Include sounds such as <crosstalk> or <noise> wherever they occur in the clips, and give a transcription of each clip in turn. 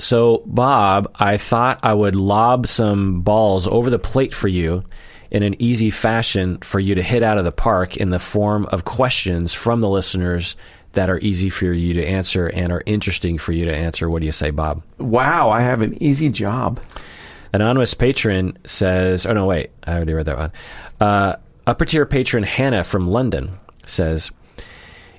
So, Bob, I thought I would lob some balls over the plate for you in an easy fashion for you to hit out of the park in the form of questions from the listeners that are easy for you to answer and are interesting for you to answer. What do you say, Bob? Wow, I have an easy job. Anonymous patron says, oh no, wait, I already read that one. Uh, upper tier patron Hannah from London says,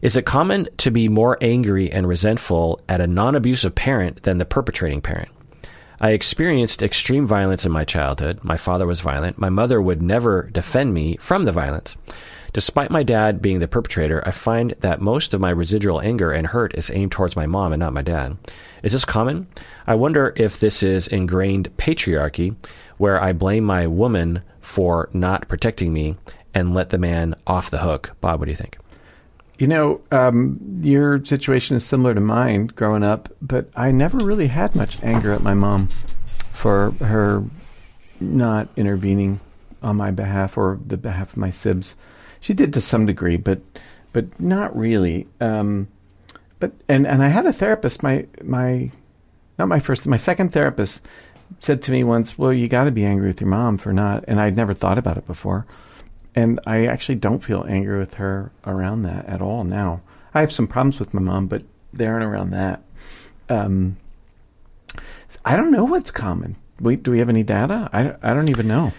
is it common to be more angry and resentful at a non abusive parent than the perpetrating parent? I experienced extreme violence in my childhood. My father was violent. My mother would never defend me from the violence. Despite my dad being the perpetrator, I find that most of my residual anger and hurt is aimed towards my mom and not my dad. Is this common? I wonder if this is ingrained patriarchy, where I blame my woman for not protecting me and let the man off the hook. Bob, what do you think? You know, um, your situation is similar to mine growing up, but I never really had much anger at my mom for her not intervening on my behalf or the behalf of my sibs. She did to some degree, but but not really. Um, but and and I had a therapist. My my not my first, my second therapist said to me once, "Well, you got to be angry with your mom for not." And I'd never thought about it before and I actually don't feel angry with her around that at all now. I have some problems with my mom, but they aren't around that. Um, I don't know what's common. We, do we have any data? I, I don't even know.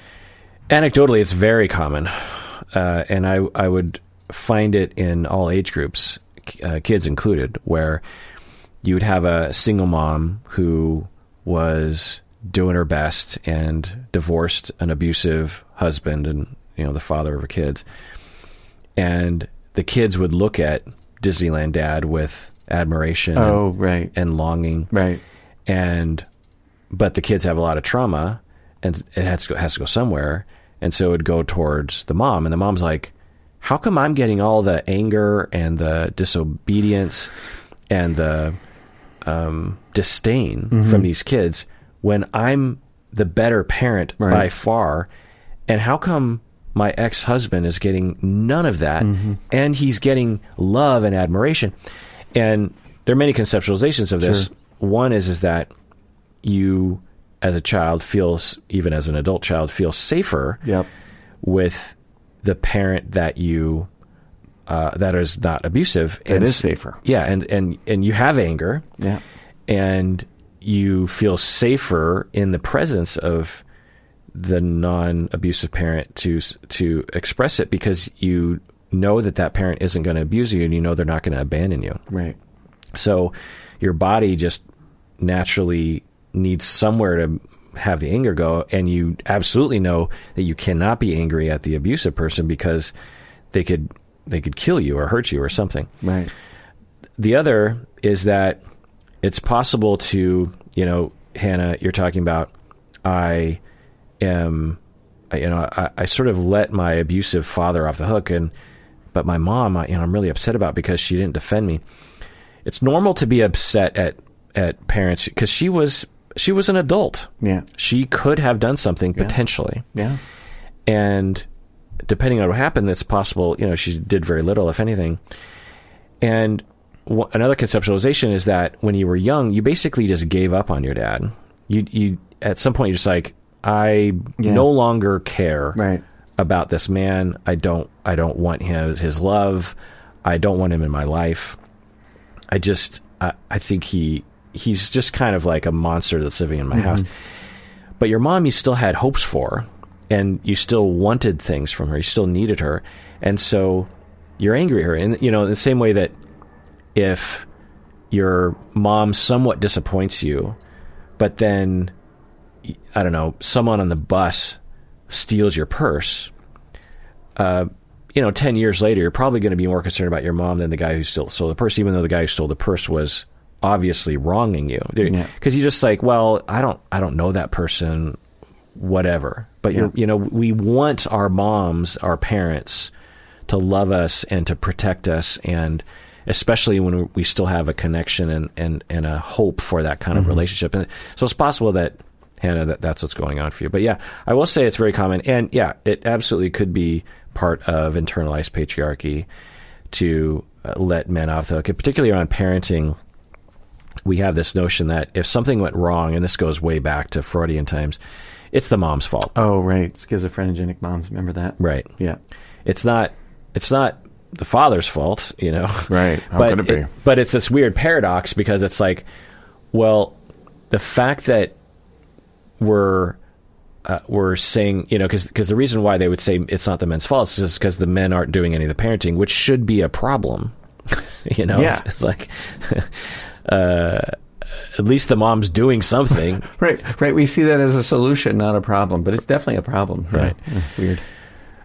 Anecdotally, it's very common, uh, and I I would find it in all age groups, uh, kids included, where you would have a single mom who was doing her best and divorced an abusive husband and you know, the father of her kids. And the kids would look at Disneyland Dad with admiration. Oh, and, right. And longing. Right. And, but the kids have a lot of trauma and it has to go, has to go somewhere. And so it would go towards the mom. And the mom's like, how come I'm getting all the anger and the disobedience and the um, disdain mm-hmm. from these kids when I'm the better parent right. by far? And how come my ex husband is getting none of that, mm-hmm. and he's getting love and admiration. And there are many conceptualizations of this. Sure. One is is that you, as a child, feels even as an adult child, feels safer yep. with the parent that you uh, that is not abusive. That and, is safer. Yeah, and and and you have anger. Yeah, and you feel safer in the presence of the non-abusive parent to to express it because you know that that parent isn't going to abuse you and you know they're not going to abandon you. Right. So your body just naturally needs somewhere to have the anger go and you absolutely know that you cannot be angry at the abusive person because they could they could kill you or hurt you or something. Right. The other is that it's possible to, you know, Hannah, you're talking about I am, you know, I, I sort of let my abusive father off the hook, and but my mom, I, you know, I'm really upset about because she didn't defend me. It's normal to be upset at at parents because she was she was an adult. Yeah, she could have done something yeah. potentially. Yeah, and depending on what happened, it's possible. You know, she did very little, if anything. And w- another conceptualization is that when you were young, you basically just gave up on your dad. You you at some point you're just like, I yeah. no longer care right. about this man. I don't I don't want his his love. I don't want him in my life. I just I, I think he he's just kind of like a monster that's living in my mm-hmm. house. But your mom you still had hopes for and you still wanted things from her. You still needed her. And so you're angry at her. And you know, in the same way that if your mom somewhat disappoints you, but then I don't know, someone on the bus steals your purse, uh, you know, 10 years later, you're probably going to be more concerned about your mom than the guy who stole, stole the purse, even though the guy who stole the purse was obviously wronging you. Because yeah. you're just like, well, I don't, I don't know that person, whatever. But yeah. you're, you know, we want our moms, our parents to love us and to protect us and, especially when we still have a connection and, and, and a hope for that kind of mm-hmm. relationship. And so it's possible that Hannah, that that's what's going on for you. But yeah, I will say it's very common, and yeah, it absolutely could be part of internalized patriarchy to uh, let men off the hook, particularly around parenting. we have this notion that if something went wrong, and this goes way back to Freudian times, it's the mom's fault. Oh, right. schizophrenogenic moms. Remember that? Right. Yeah. It's not. It's not the father's fault, you know. Right. How <laughs> but could it be? but it's this weird paradox because it's like, well, the fact that we're uh, we're saying, you know, because the reason why they would say it's not the men's fault is just because the men aren't doing any of the parenting, which should be a problem. <laughs> you know, Yeah. it's, it's like. <laughs> Uh, at least the mom's doing something. <laughs> Right. Right. We see that as a solution, not a problem, but it's definitely a problem. Yeah. Right. Weird.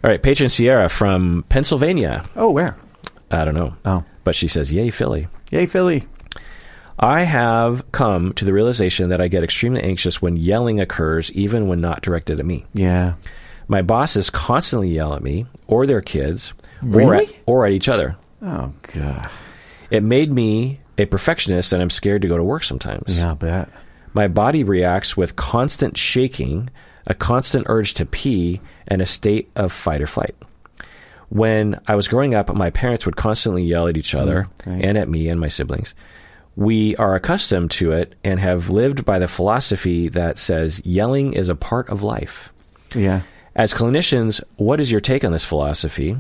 All right, patron Sierra from Pennsylvania. Oh, where? I don't know. Oh. But she says, Yay, Philly. Yay, Philly. I have come to the realization that I get extremely anxious when yelling occurs, even when not directed at me. Yeah. My bosses constantly yell at me or their kids or, at, or at each other. Oh, God. It made me a perfectionist and I'm scared to go to work sometimes. Yeah, I'll bet. My body reacts with constant shaking, a constant urge to pee, and a state of fight or flight. When I was growing up, my parents would constantly yell at each mm, other right. and at me and my siblings. We are accustomed to it and have lived by the philosophy that says yelling is a part of life. Yeah. As clinicians, what is your take on this philosophy?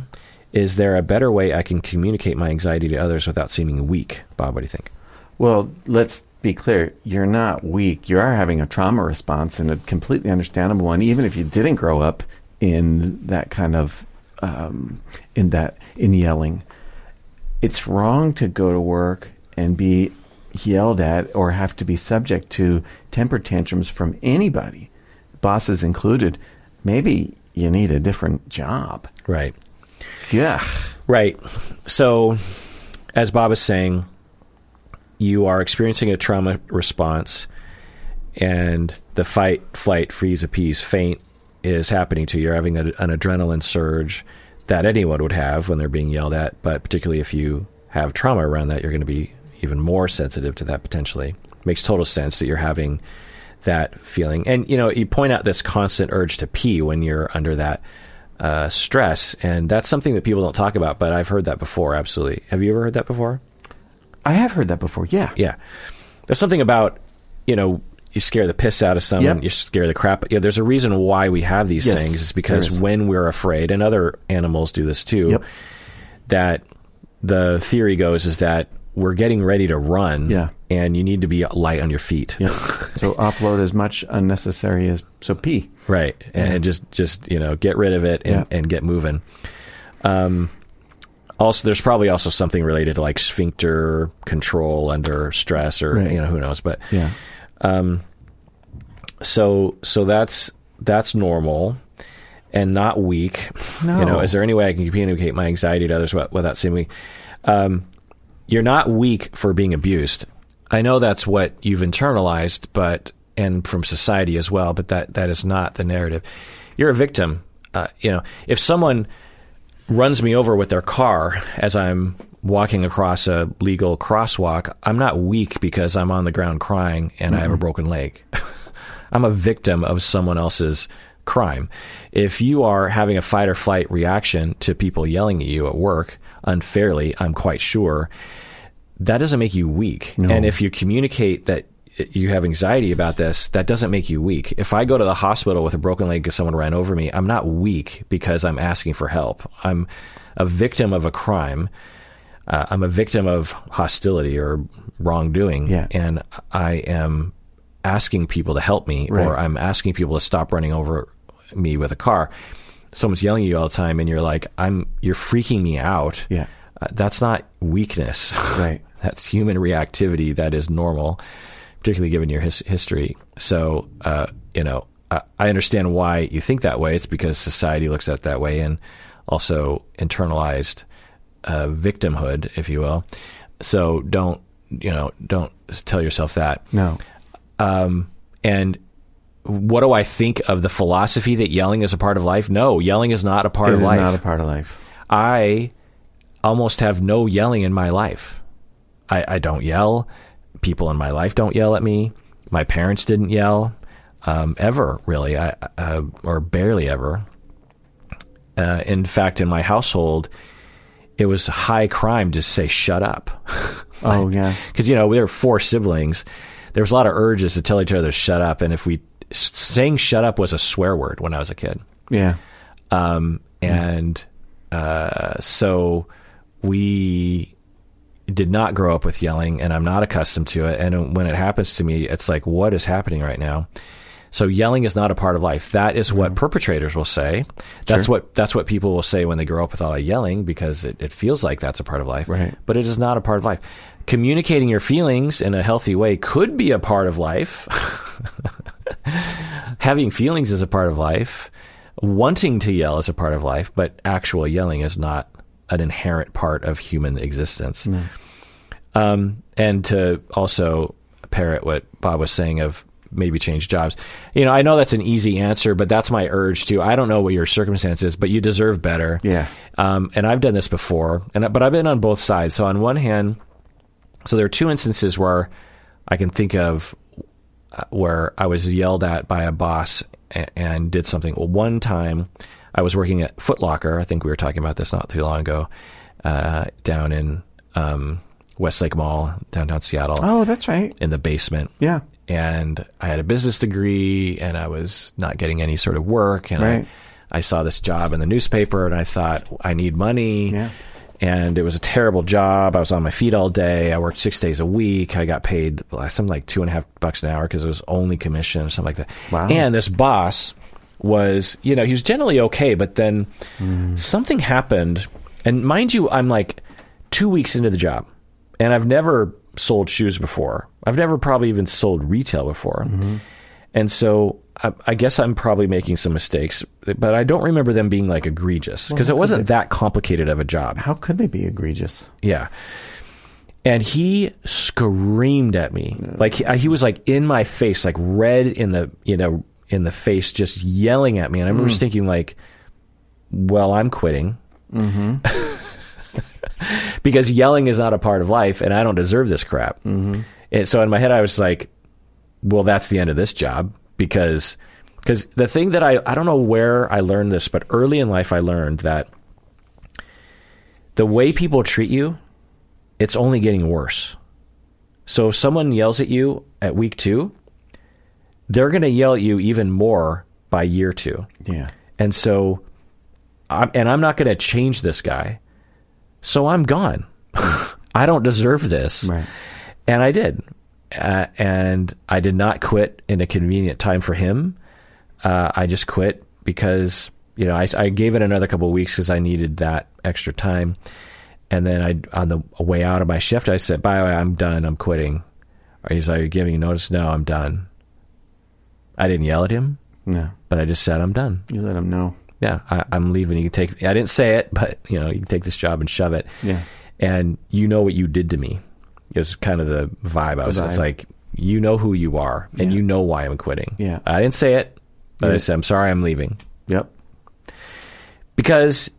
Is there a better way I can communicate my anxiety to others without seeming weak? Bob, what do you think? Well, let's be clear. You're not weak. You are having a trauma response and a completely understandable one, even if you didn't grow up in that kind of, um, in that, in yelling. It's wrong to go to work and be yelled at or have to be subject to temper tantrums from anybody, bosses included. Maybe you need a different job. Right. Yeah. Right. So, as Bob is saying, you are experiencing a trauma response, and the fight, flight, freeze, appease, faint is happening to you. You're having a, an adrenaline surge that anyone would have when they're being yelled at, but particularly if you have trauma around that, you're going to be even more sensitive to that potentially. Makes total sense that you're having that feeling. And, you know, you point out this constant urge to pee when you're under that uh, stress, and that's something that people don't talk about, but I've heard that before, absolutely. Have you ever heard that before? I have heard that before. Yeah. Yeah. There's something about, you know, you scare the piss out of someone, Yep. you scare the crap. Yeah, there's a reason why we have these Yes, things. It's because is. when we're afraid, and other animals do this too, Yep. that the theory goes is that we're getting ready to run, Yeah. and you need to be light on your feet, Yep. so <laughs> offload as much unnecessary as so pee. right? And just just you know get rid of it and, Yeah. and get moving. Um, also, there's probably also something related to like sphincter control under stress, or Right. you know who knows, but Yeah. Um so so that's that's normal and not weak. No. You know, is there any way I can communicate my anxiety to others without seeming? Um, you're not weak for being abused. I know that's what you've internalized, but and from society as well. But that that is not the narrative. You're a victim. Uh, you know, if someone runs me over with their car as I'm walking across a legal crosswalk, I'm not weak because I'm on the ground crying and I have a broken leg. <laughs> I'm a victim of someone else's crime. If you are having a fight or flight reaction to people yelling at you at work unfairly, I'm quite sure that doesn't make you weak. And if you communicate that you have anxiety about this, that doesn't make you weak. If I go to the hospital with a broken leg because someone ran over me, I'm not weak because I'm asking for help. I'm a victim of a crime. Uh, I'm a victim of hostility or wrongdoing, Yeah. and I am asking people to help me, Right. or I'm asking people to stop running over me with a car. Someone's yelling at you all the time, and you're like, "I'm," you're freaking me out. Yeah. Uh, that's not weakness. <laughs> Right. that's human reactivity that is normal, particularly given your his- history. So, uh, you know, I, I understand why you think that way. It's because society looks at it that way, and also internalized uh, victimhood, if you will. So don't you know? Don't tell yourself that. No. Um, and what do I think of the philosophy that yelling is a part of life? No, yelling is not a part It of is life. not a part of life. I almost have no yelling in my life. I, I don't yell. People in my life don't yell at me. My parents didn't yell um, ever, really, I, uh, or barely ever. Uh, in fact, in my household, it was high crime to say shut up. <laughs> Oh yeah. because you know we were four siblings. There was a lot of urges to tell each other shut up, and if we saying shut up was a swear word when I was a kid, Yeah. um, and uh, so we did not grow up with yelling, and I'm not accustomed to it. And when it happens to me, it's like, what is happening right now? So yelling is not a part of life. That is what perpetrators will say. That's Sure. what that's what people will say when they grow up with all that yelling because it, it feels like that's a part of life. Right. But it is not a part of life. Communicating your feelings in a healthy way could be a part of life. <laughs> Having feelings is a part of life. Wanting to yell is a part of life, but actual yelling is not an inherent part of human existence. Um, and to also parrot what Bob was saying of maybe change jobs. You know, I know that's an easy answer, but that's my urge too. I don't know what your circumstance is, but you deserve better. Yeah. Um, and I've done this before, and but I've been on both sides. So on one hand, so there are two instances where I can think of where I was yelled at by a boss and, and did something. Well, one time I was working at Foot Locker. I think we were talking about this not too long ago, uh, down in um, Westlake Mall, downtown Seattle, Oh, that's right. in the basement. Yeah. And I had a business degree, and I was not getting any sort of work. And Right. I, I saw this job in the newspaper, and I thought, I need money Yeah. And it was a terrible job. I was on my feet all day. I worked six days a week. I got paid something like two and a half bucks an hour because it was only commission or something like that. Wow. And this boss was, you know, he was generally okay, but then something happened. And mind you, I'm like two weeks into the job, and I've never sold shoes before. I've never probably even sold retail before. Mm-hmm. And so I, I guess I'm probably making some mistakes, but I don't remember them being like egregious because how it wasn't that complicated of a job. How could they be egregious? Yeah. And he screamed at me. Like he, he was like in my face, like red in the, you know, in the face, just yelling at me. And I remember just thinking like, well, I'm quitting. Mm-hmm. <laughs> because yelling is not a part of life and I don't deserve this crap. Mm-hmm. And so in my head, I was like, well, that's the end of this job because, because the thing that I, I don't know where I learned this, but early in life, I learned that the way people treat you, it's only getting worse. So if someone yells at you at week two, they're going to yell at you even more by year two. Yeah. And so, I'm, and I'm not going to change this guy. So I'm gone. <laughs> I don't deserve this. Right. And I did. Uh, and I did not quit in a convenient time for him. Uh, I just quit because, you know, I, I gave it another couple of weeks because I needed that extra time. And then I, on the way out of my shift, I said, by the way, I'm done. I'm quitting. Or he's like, Are you giving notice? No, I'm done. I didn't yell at him, No. but I just said, I'm done. You let him know. Yeah, I, I'm leaving. You can take. I didn't say it, but you know, you can take this job and shove it. Yeah. And you know what you did to me. Is kind of the vibe. I was it's like, you know who you are, and Yeah. you know why I'm quitting. Yeah. I didn't say it, but I said, I'm sorry, I'm leaving Yep. because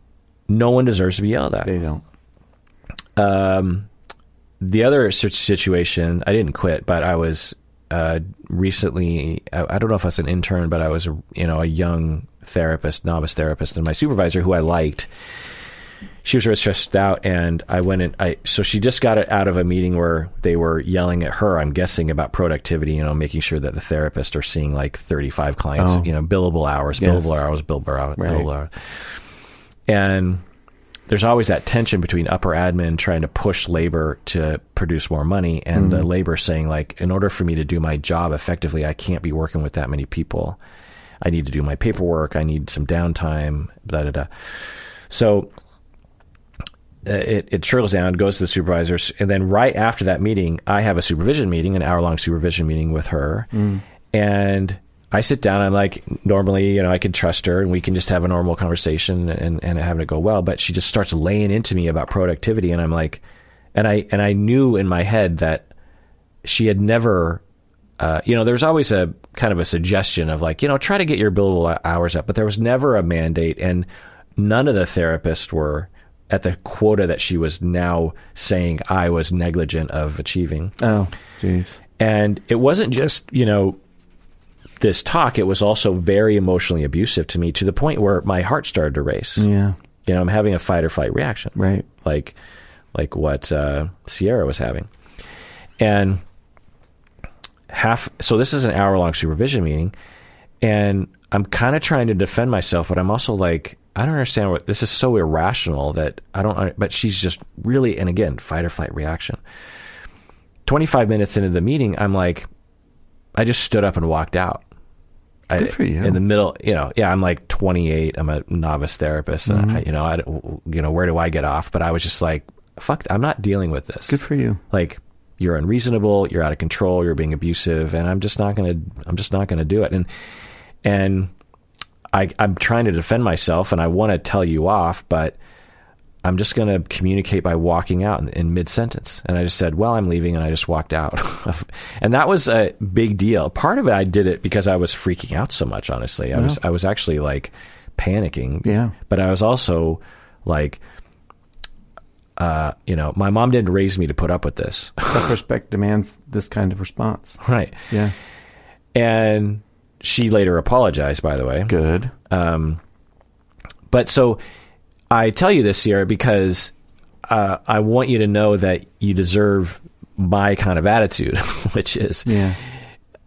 no one deserves to be yelled at. They don't. Um, the other situation, I didn't quit, but I was uh, recently. I, I don't know if I was an intern, but I was, you know, a young therapist, novice therapist, and my supervisor, who I liked, she was really stressed out, and I went and I. So she just got it out of a meeting where they were yelling at her. I'm guessing about productivity, you know, making sure that the therapists are seeing like 35 clients, Oh. you know, billable hours, Yes. billable hours, billable hours, Right. billable hours, and there's always that tension between upper admin trying to push labor to produce more money and the mm-hmm. labor saying like in order for me to do my job effectively i can't be working with that many people i need to do my paperwork i need some downtime da da da so it, it trickles down goes to the supervisors and then right after that meeting i have a supervision meeting an hour long supervision meeting with her and I sit down. I'm like, normally, you know, I can trust her and we can just have a normal conversation and, and having it go well. But she just starts laying into me about productivity. And I'm like, and I, and I knew in my head that she had never, uh, you know, there's always a kind of a suggestion of like, you know, try to get your billable hours up, but there was never a mandate. And none of the therapists were at the quota that she was now saying I was negligent of achieving. Oh, jeez. And it wasn't just, you know, this talk, it was also very emotionally abusive to me to the point where my heart started to race. Yeah. You know, I'm having a fight or flight reaction, Right. like like what uh, Sierra was having, and half. So this is an hour long supervision meeting, and I'm kind of trying to defend myself, but I'm also like, I don't understand what this is so irrational that I don't. But she's just really, and again, fight or flight reaction. 25 minutes into the meeting, I'm like, I just stood up and walked out. I- Good for you. In the middle, you know, yeah, I'm like 28. I'm a novice therapist, and Mm-hmm. I, you know, I, you know, where do I get off? But I was just like, fuck, I'm not dealing with this. Good for you. like, you're unreasonable, you're out of control, you're being abusive, and I'm just not gonna, I'm just not gonna do it. And and I, I'm trying to defend myself, and I want to tell you off, but I'm just going to communicate by walking out in, in mid sentence. And I just said, "Well, I'm leaving," and I just walked out. <laughs> and that was a big deal. Part of it, I did it because I was freaking out so much. Honestly, I was I was actually like panicking. Yeah. But I was also like, uh, you know, my mom didn't raise me to put up with this, Self-respect demands this kind of response. <laughs> right? Yeah. And she later apologized, by the way. Good. Um, but so I tell you this, Sierra, because uh, I want you to know that you deserve my kind of attitude, <laughs> which is Yeah.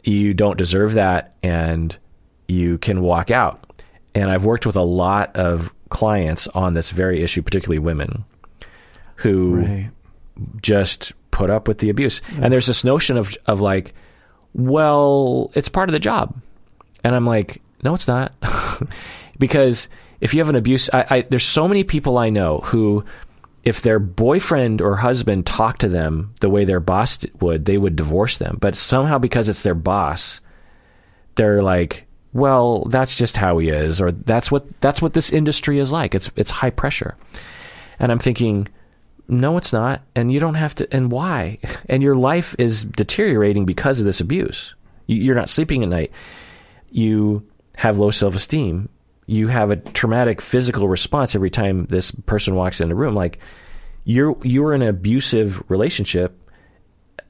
you don't deserve that and you can walk out. And I've worked with a lot of clients on this very issue, particularly women who Right. just put up with the abuse. And there's this notion of of like, well, it's part of the job. And I'm like, no, it's not. <laughs> because if you have an abuse, I, I, there's so many people I know who, if their boyfriend or husband talked to them the way their boss would, they would divorce them. But somehow, because it's their boss, they're like, well, that's just how he is, or that's what that's what this industry is like. It's it's high pressure. And I'm thinking, no, it's not. And you don't have to. And why? <laughs> And your life is deteriorating because of this abuse. You're not sleeping at night. You have low self esteem. You have a traumatic physical response every time this person walks in the room. Like you're you're in an abusive relationship,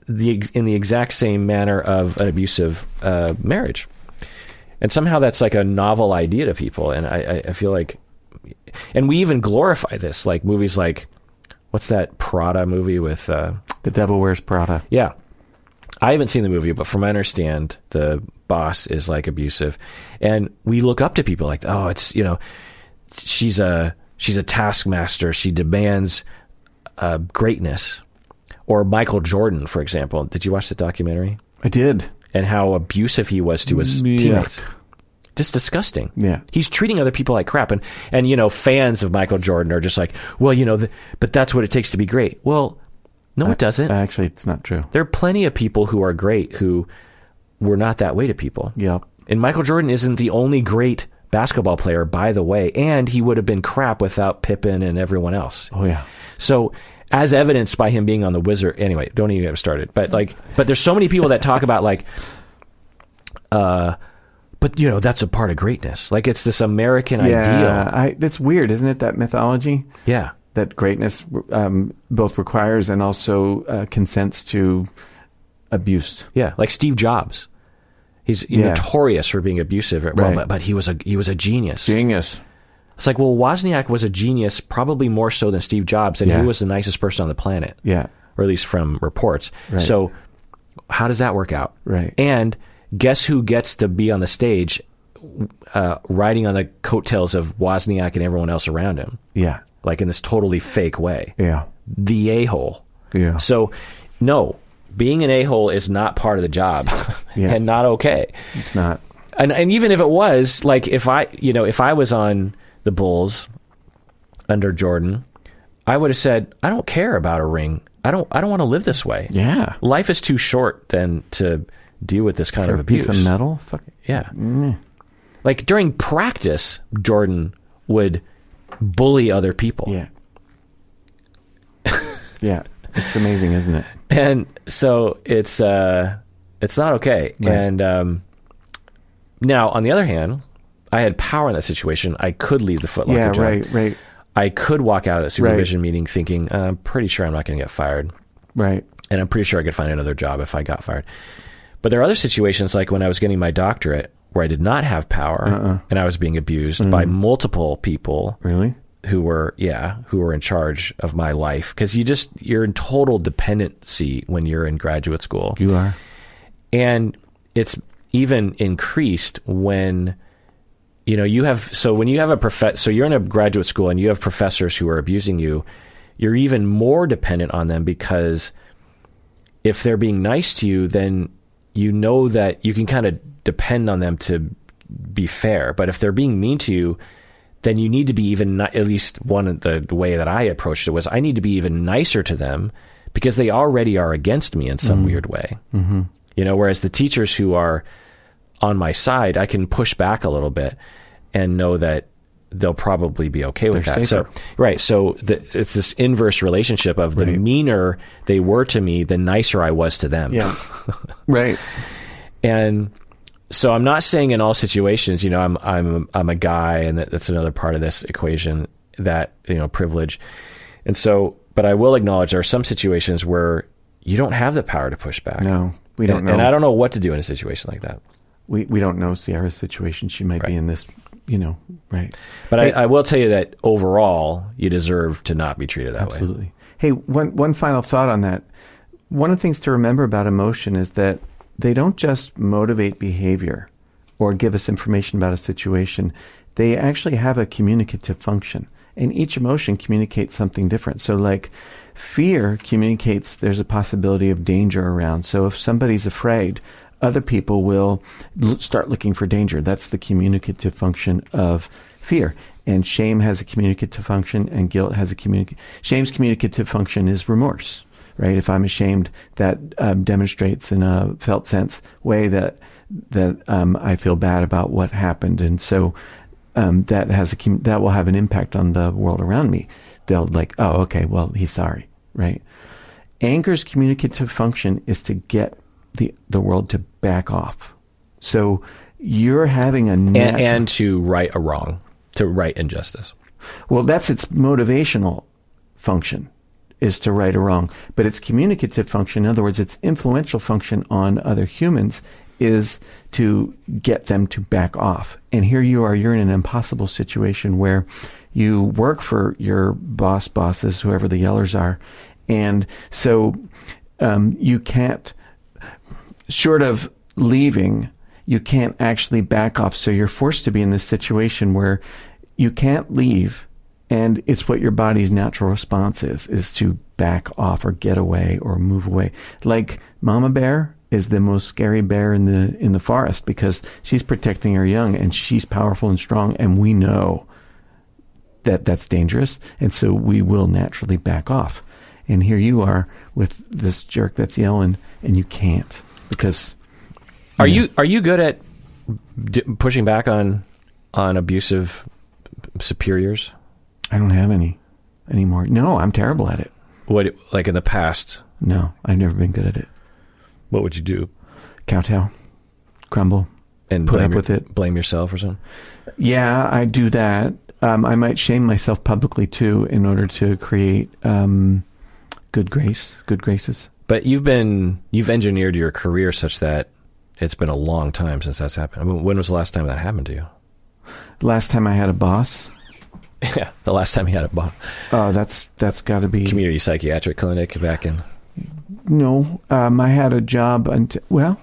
the in the exact same manner of an abusive uh, marriage. And somehow that's like a novel idea to people. And I, I, I feel like, and we even glorify this, like movies like, what's that Prada movie with, uh, The Devil Wears Prada. yeah. I haven't seen the movie, but from I understand, the boss is like abusive. And we look up to people like, oh, it's, you know, she's a, she's a taskmaster. She demands uh, greatness. Or Michael Jordan, for example. Did you watch the documentary? I did. And how abusive he was to his Yuck. teammates. Just disgusting. Yeah. He's treating other people like crap. And, and you know, fans of Michael Jordan are just like, well, you know, th- but that's what it takes to be great. Well, no, it doesn't. Actually, it's not true. There are plenty of people who are great who were not that way to people. Yep. And Michael Jordan isn't the only great basketball player, by the way, and he would have been crap without Pippen and everyone else. Oh yeah. So, as evidenced by him being on the Wizard, anyway, don't even get started. But like, but there's so many people that talk about like, uh, but you know that's a part of greatness. Like it's this American Yeah. ideal. I, that's weird, isn't it? That mythology Yeah, that greatness um, both requires and also uh, consents to abuse. yeah. Like Steve Jobs, he's Yeah. notorious for being abusive. Well, Right. but, but he was a he was a genius. Genius. It's like, well, Wozniak was a genius, probably more so than Steve Jobs, and Yeah. he was the nicest person on the planet, Yeah. or at least from reports. Right. So, how does that work out? Right. And guess who gets to be on the stage, uh, riding on the coattails of Wozniak and everyone else around him, Yeah. like in this totally fake way? Yeah. The a hole. Yeah. So, no, being an a hole is not part of the job, <laughs> Yeah. and not okay It's not. and and even if it was like if I you know if I was on the Bulls under Jordan, I would have said I don't care about a ring. I don't I don't want to live this way. Yeah. Life is too short then to deal with this kind For of a piece abuse. of metal. Fuck. Yeah. Mm. Like during practice, Jordan would bully other people. Yeah. <laughs> yeah. It's amazing, isn't it? And so it's uh it's not okay Right. and um now on the other hand i had power in that situation i could leave the Foot Locker yeah. job Right. Right. i could walk out of that supervision meeting thinking uh, i'm pretty sure i'm not going to get fired Right. and i'm pretty sure i could find another job if i got fired but there are other situations like when i was getting my doctorate where i did not have power Uh-uh. and i was being abused Mm-hmm. by multiple people Really? Who were yeah who were in charge of my life. Because you just you're in total dependency when you're in graduate school. You are. and it's even increased when you know you have so when you have a prof so you're in a graduate school and you have professors who are abusing you you're even more dependent on them because if they're being nice to you then you know that you can kind of depend on them to be fair. But if they're being mean to you then you need to be even ni- at least one of the, the way that I approached it was I need to be even nicer to them because they already are against me in some weird way. Mm-hmm. You know, whereas the teachers who are on my side, I can push back a little bit and know that they'll probably be okay with They're that. safer. So, right. So the, it's this inverse relationship of the Right. meaner they were to me, the nicer I was to them. Yeah. <laughs> right. And so I'm not saying in all situations, you know, I'm I'm I'm a guy, and that, that's another part of this equation that you know privilege. And so, but I will acknowledge there are some situations where you don't have the power to push back. No, we don't and, know. and I don't know what to do in a situation like that. we we don't know Sierra's situation. She might be in this, you know, right? But Hey- I, I will tell you that overall, you deserve to not be treated that way. Absolutely. Hey, one one final thought on that. One of the things to remember about emotion is that they don't just motivate behavior or give us information about a situation. They actually have a communicative function. And each emotion communicates something different. So like fear communicates there's a possibility of danger around. So if somebody's afraid, other people will start looking for danger. That's the communicative function of fear. And shame has a communicative function, and guilt has a communicative. Shame's communicative function is remorse, right? If I'm ashamed, that um, demonstrates in a felt sense way that that um, I feel bad about what happened, and so um, that has a that will have an impact on the world around me. They'll like, oh, okay, well, he's sorry, right? Anger's communicative function is to get the the world to back off. So you're having a And, and to right a wrong, to right injustice. well, that's its motivational function is to right or wrong, but its communicative function, in other words, its influential function on other humans is to get them to back off. And here you are, you're in an impossible situation where you work for your boss, bosses, whoever the yellers are. And so um, you can't, short of leaving, you can't actually back off. So you're forced to be in this situation where you can't leave and it's what your body's natural response is is to back off or get away or move away. Like mama bear is the most scary bear in the in the forest because she's protecting her young and she's powerful and strong and we know that that's dangerous. And so we will naturally back off. And here you are with this jerk that's yelling and you can't because Are you are you good at d- pushing back on on abusive superiors? I don't have any anymore. No, I'm terrible at it. What like in the past? No, I've never been good at it. What would you do? Kowtow, crumble. And Put up your- with it. Blame yourself or something. Yeah, I do that. Um, I might shame myself publicly too in order to create um, good grace, good graces. But you've been you've engineered your career such that it's been a long time since that's happened. I mean, when was the last time that happened to you? Last time I had a boss, <laughs> yeah, the last time he had a bo- oh, that's that's got to be community psychiatric clinic back in. no. Um, I had a job until well,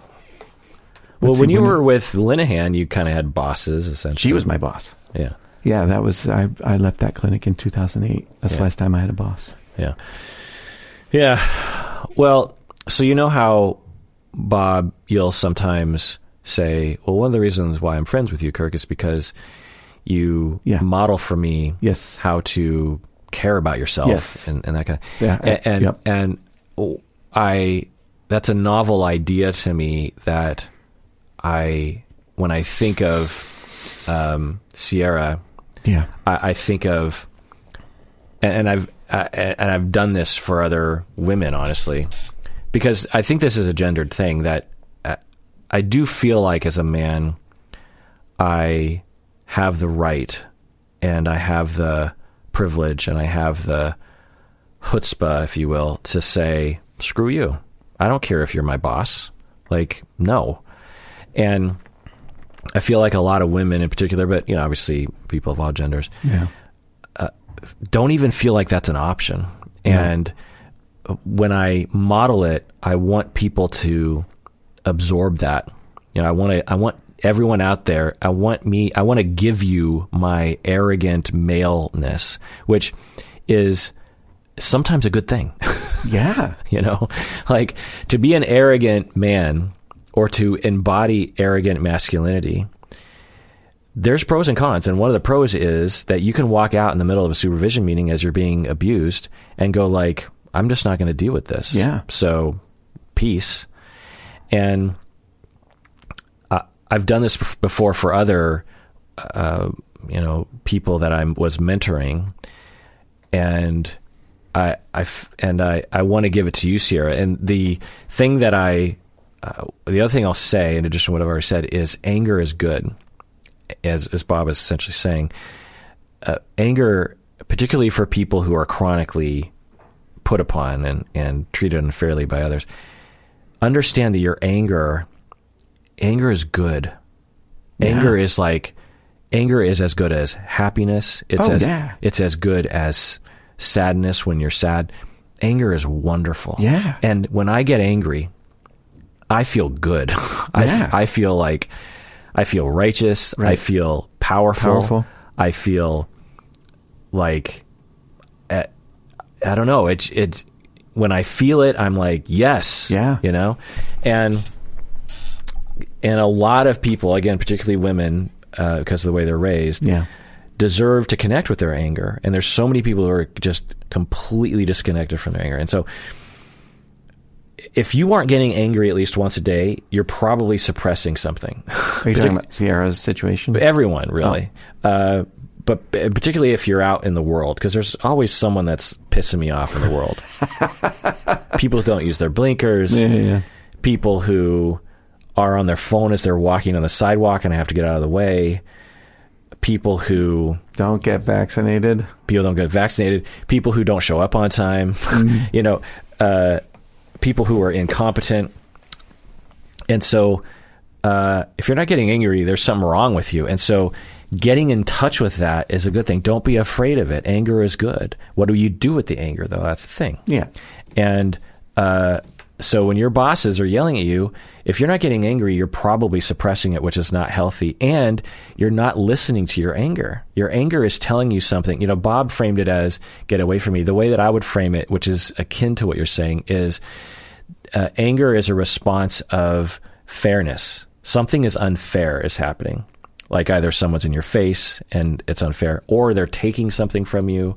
Well, when see, you when- were with Linehan, you kind of had bosses essentially. she was my boss. yeah, Yeah, that was I. I left that clinic in 2008. That's Yeah. the last time I had a boss. yeah, yeah. Well, so you know how Bob, you'll sometimes say, "Well, one of the reasons why I'm friends with you, Kirk, is because you Yeah. model for me Yes. how to care about yourself Yes. and, and that kind. of, Yeah, and and, yep. and I that's a novel idea to me that I when I think of um, Sierra, Yeah. I, I think of and, and I've uh, and I've done this for other women, honestly, because I think this is a gendered thing that uh, I do feel like as a man, I have the right and I have the privilege and I have the chutzpah, if you will, to say, screw you. I don't care if you're my boss. Like, no. And I feel like a lot of women in particular, but, you know, obviously people of all genders, Yeah. Uh, don't even feel like that's an option. And when I model it, I want people to absorb that. You know, I want to, I want everyone out there, I want me, I want to give you my arrogant maleness, which is sometimes a good thing. <laughs> Yeah. you know, like to be an arrogant man or to embody arrogant masculinity. There's pros and cons, and one of the pros is that you can walk out in the middle of a supervision meeting as you're being abused and go like, "I'm just not going to deal with this." Yeah. So, peace. And I've done this before for other, uh, you know, people that I was mentoring, and I, I and I, I want to give it to you, Sierra. And the thing that I, uh, the other thing I'll say, in addition to what I've already said, is anger is good, as as Bob is essentially saying. Uh, anger, particularly for people who are chronically put upon and and treated unfairly by others, understand that your anger, anger is good. Anger is like, anger is as good as happiness. It's Oh, as yeah. it's as good as sadness when you're sad. Anger is wonderful. Yeah. And when I get angry, I feel good. <laughs> I, Yeah. I feel like I feel righteous. I feel powerful. Powerful. I feel like uh, I don't know. It's it when I feel it, I'm like yes. Yeah. You know, and and a lot of people, again, particularly women, uh, because of the way they're raised, Yeah. deserve to connect with their anger. And there's so many people who are just completely disconnected from their anger. And so if you aren't getting angry at least once a day, you're probably suppressing something. Are you talking about Sierra's situation? Everyone, really. Uh, but particularly if you're out in the world, because there's always someone that's pissing me off in the world. <laughs> people who don't use their blinkers, Yeah, yeah, yeah. people who are on their phone as they're walking on the sidewalk and I have to get out of the way, people who Don't get vaccinated. people don't get vaccinated, people who don't show up on time, <laughs> you know, uh, people who are incompetent. And so, uh, if you're not getting angry, there's something wrong with you. And so, getting in touch with that is a good thing. Don't be afraid of it. Anger is good. What do you do with the anger, though? That's the thing. Yeah. And uh, so when your bosses are yelling at you, if you're not getting angry, you're probably suppressing it, which is not healthy. And you're not listening to your anger. Your anger is telling you something. You know, Bob framed it as get away from me. The way that I would frame it, which is akin to what you're saying, is uh, anger is a response of fairness. Something is unfair is happening. Like either someone's in your face and it's unfair, or they're taking something from you,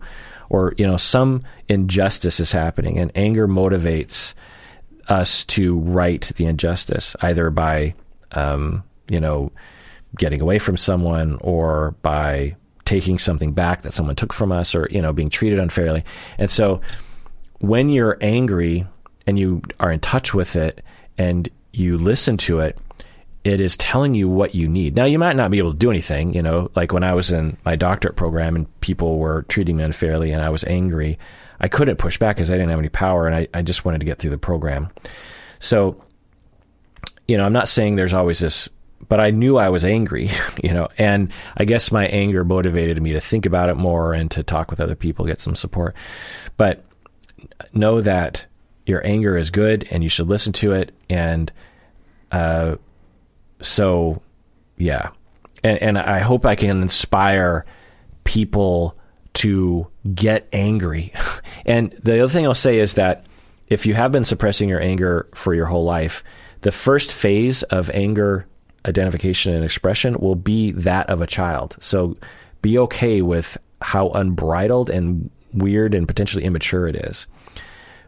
or you know some injustice is happening, and anger motivates us to right the injustice either by um, you know getting away from someone or by taking something back that someone took from us or you know being treated unfairly and so when you're angry and you are in touch with it and you listen to it it is telling you what you need. Now, you might not be able to do anything, you know, like when I was in my doctorate program and people were treating me unfairly and I was angry, I couldn't push back because I didn't have any power and I, I just wanted to get through the program. So, you know, I'm not saying there's always this, but I knew I was angry, <laughs> you know, and I guess my anger motivated me to think about it more and to talk with other people, get some support. But know that your anger is good and you should listen to it and, uh, so yeah and, and i hope i can inspire people to get angry <laughs> and the other thing i'll say is that if you have been suppressing your anger for your whole life the first phase of anger identification and expression will be that of a child so be okay with how unbridled and weird and potentially immature it is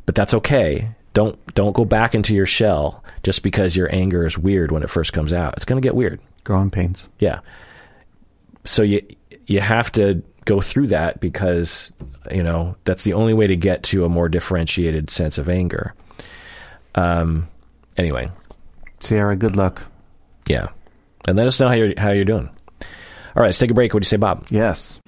but that's okay. Don't don't go back into your shell just because your anger is weird when it first comes out. It's going to get weird. Growing pains. Yeah. So you you have to go through that because you know that's the only way to get to a more differentiated sense of anger. Um. Anyway, Sierra, good luck. yeah, and let us know how you're how you're doing. All right, let's take a break. What do you say, Bob? Yes.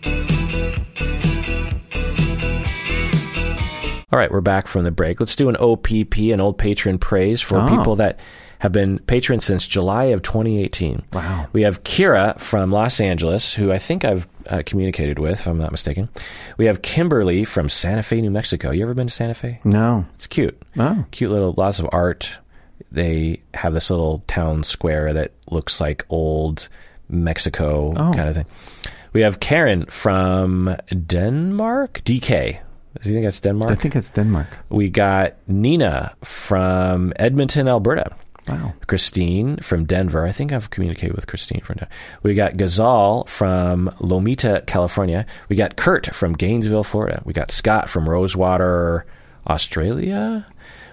All right, we're back from the break. Let's do an OPP, an old patron praise for Oh. people that have been patrons since July of 2018. Wow. We have Kira from Los Angeles, who I think I've uh, communicated with, if I'm not mistaken. We have Kimberly from Santa Fe, New Mexico. You ever been to Santa Fe? No. It's cute. Oh. Cute little, lots of art. They have this little town square that looks like old Mexico Oh. kind of thing. We have Karen from Denmark, DK. Do you think that's Denmark? I think it's Denmark. We got Nina from Edmonton, Alberta. Wow. Christine from Denver. I think I've communicated with Christine from Denver. We got Gazal from Lomita, California. We got Kurt from Gainesville, Florida. We got Scott from Rosewater, Australia.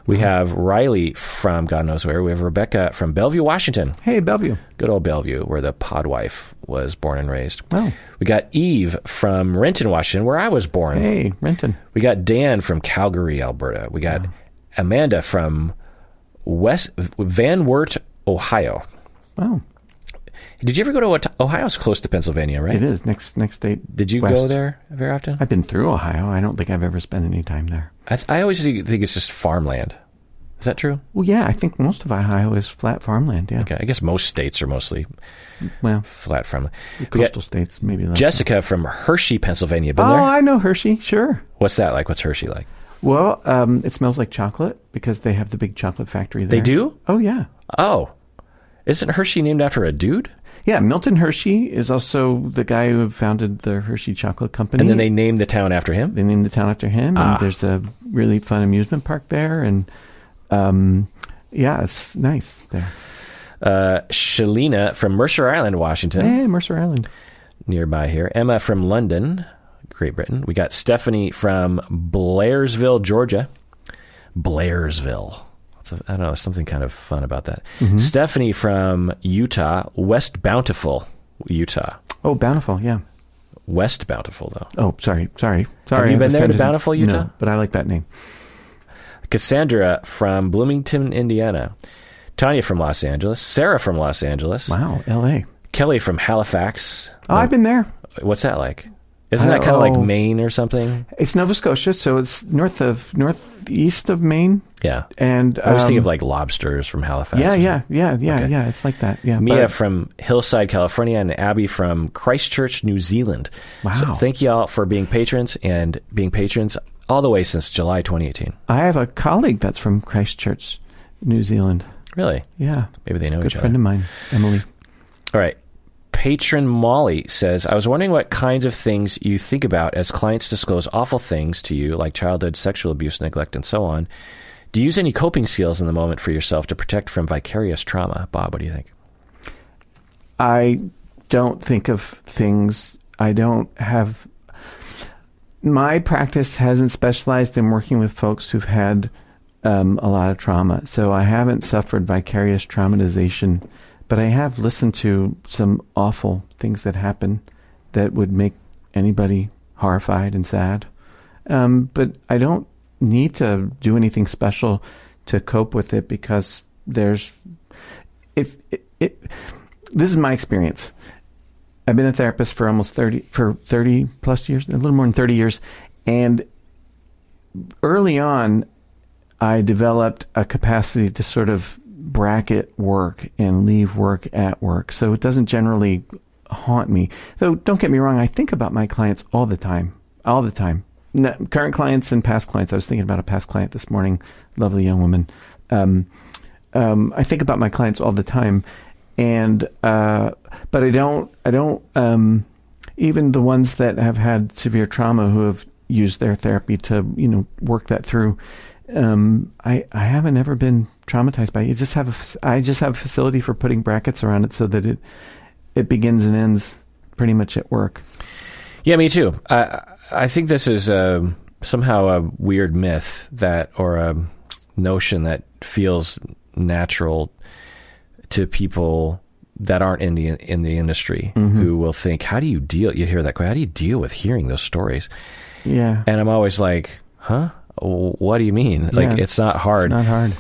We have Riley from God knows where. We have Rebecca from Bellevue, Washington. Hey, Bellevue. Good old Bellevue, where the podwife was born and raised. Oh. We got Eve from Renton, Washington, where I was born. Hey, Renton. We got Dan from Calgary, Alberta. We got Amanda from West Van Wert, Ohio. Oh, Did you ever go to Ohio? Ohio's close to Pennsylvania, right? it is next next state. Did you west. go there very often? I've been through Ohio. I don't think I've ever spent any time there. I, th- I always think it's just farmland. Is that true? Well, yeah, I think most of Ohio is flat farmland. Yeah. Okay, I guess most states are mostly Well, flat farmland. Coastal states maybe less. Jessica from Hershey, Pennsylvania. Been oh, there? I know Hershey. Sure. What's that like? What's Hershey like? Well, um, it smells like chocolate because they have the big chocolate factory there. They do? Oh yeah. Oh, isn't Hershey named after a dude? Yeah, Milton Hershey is also the guy who founded the Hershey Chocolate Company. And then they named the town after him. they named the town after him. Ah. And there's a really fun amusement park there, and um, yeah, it's nice there. Uh, Shalina from Mercer Island, Washington. Hey, Mercer Island. nearby here. Emma from London, Great Britain. We got Stephanie from Blairsville, Georgia. Blairsville. I don't know, something kind of fun about that. Mm-hmm. Stephanie from Utah, West Bountiful, Utah. Oh, Bountiful. Yeah. West Bountiful, though. Oh, sorry, sorry, sorry. Have you I've been there to Bountiful, Utah? No, but I like that name. Cassandra from Bloomington, Indiana. Tanya from Los Angeles. Sarah from Los Angeles. Wow, L.A. Kelly from Halifax. Oh, I've been there. What's that like? Isn't that kind of like Maine or something? It's Nova Scotia, so it's north of northeast of Maine, Yeah. and I was thinking of um, like lobsters from Halifax. yeah, yeah, yeah, yeah, Okay. yeah. It's like that. Yeah, Mia but- from Hillside, California, and Abby from Christchurch, New Zealand. Wow. So thank you all for being patrons and being patrons all the way since July 2018. I have a colleague that's from Christchurch, New Zealand. Really? Yeah, Maybe they know good each friend of mine, Emily. All right. Patron Molly says, I was wondering what kinds of things you think about as clients disclose awful things to you, like childhood sexual abuse, neglect, and so on. Do you use any coping skills in the moment for yourself to protect from vicarious trauma? Bob, what do you think? I don't think of things. I don't have. My practice hasn't specialized in working with folks who've had um, a lot of trauma, so I haven't suffered vicarious traumatization. But I have listened to some awful things that happen that would make anybody horrified and sad. Um, but I don't need to do anything special to cope with it because there's if it, it this is my experience. I've been a therapist for almost 30 for 30 plus years, a little more than 30 years, and early on I developed a capacity to sort of bracket work and leave work at work. So it doesn't generally haunt me. So don't get me wrong, I think about my clients all the time. All the time. Current clients and past clients. I was thinking about a past client this morning, lovely young woman. Um, um, I think about my clients all the time, and uh, but I don't. I don't. Um, even the ones that have had severe trauma who have used their therapy to you know work that through. Um, I I haven't ever been traumatized by it. You just have a, I just have a facility for putting brackets around it so that it it begins and ends pretty much at work. Yeah, me too. I I think this is um somehow a weird myth that, or a notion that feels natural to people that aren't in the in the industry who will think, "How do you deal?" You hear that? How do you deal with hearing those stories? Yeah. And I'm always like, "Huh? What do you mean? Like, Yeah, it's not hard." It's not hard.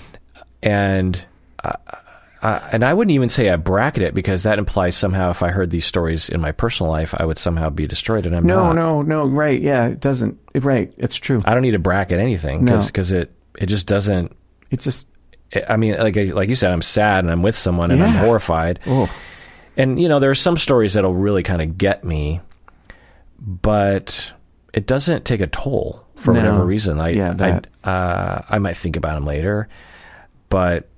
and uh, and I wouldn't even say I bracket it because that implies somehow if I heard these stories in my personal life, I would somehow be destroyed, and I'm No, not. no, no. Right? Yeah, it doesn't. Right? It's true. I don't need to bracket anything No. because it it just doesn't It just I mean, like like you said, I'm sad and I'm with someone and I'm horrified. Oh, And you know, there are some stories that'll really kind of get me, but it doesn't take a toll for No. whatever reason. I Yeah. I uh, I might think about them later, but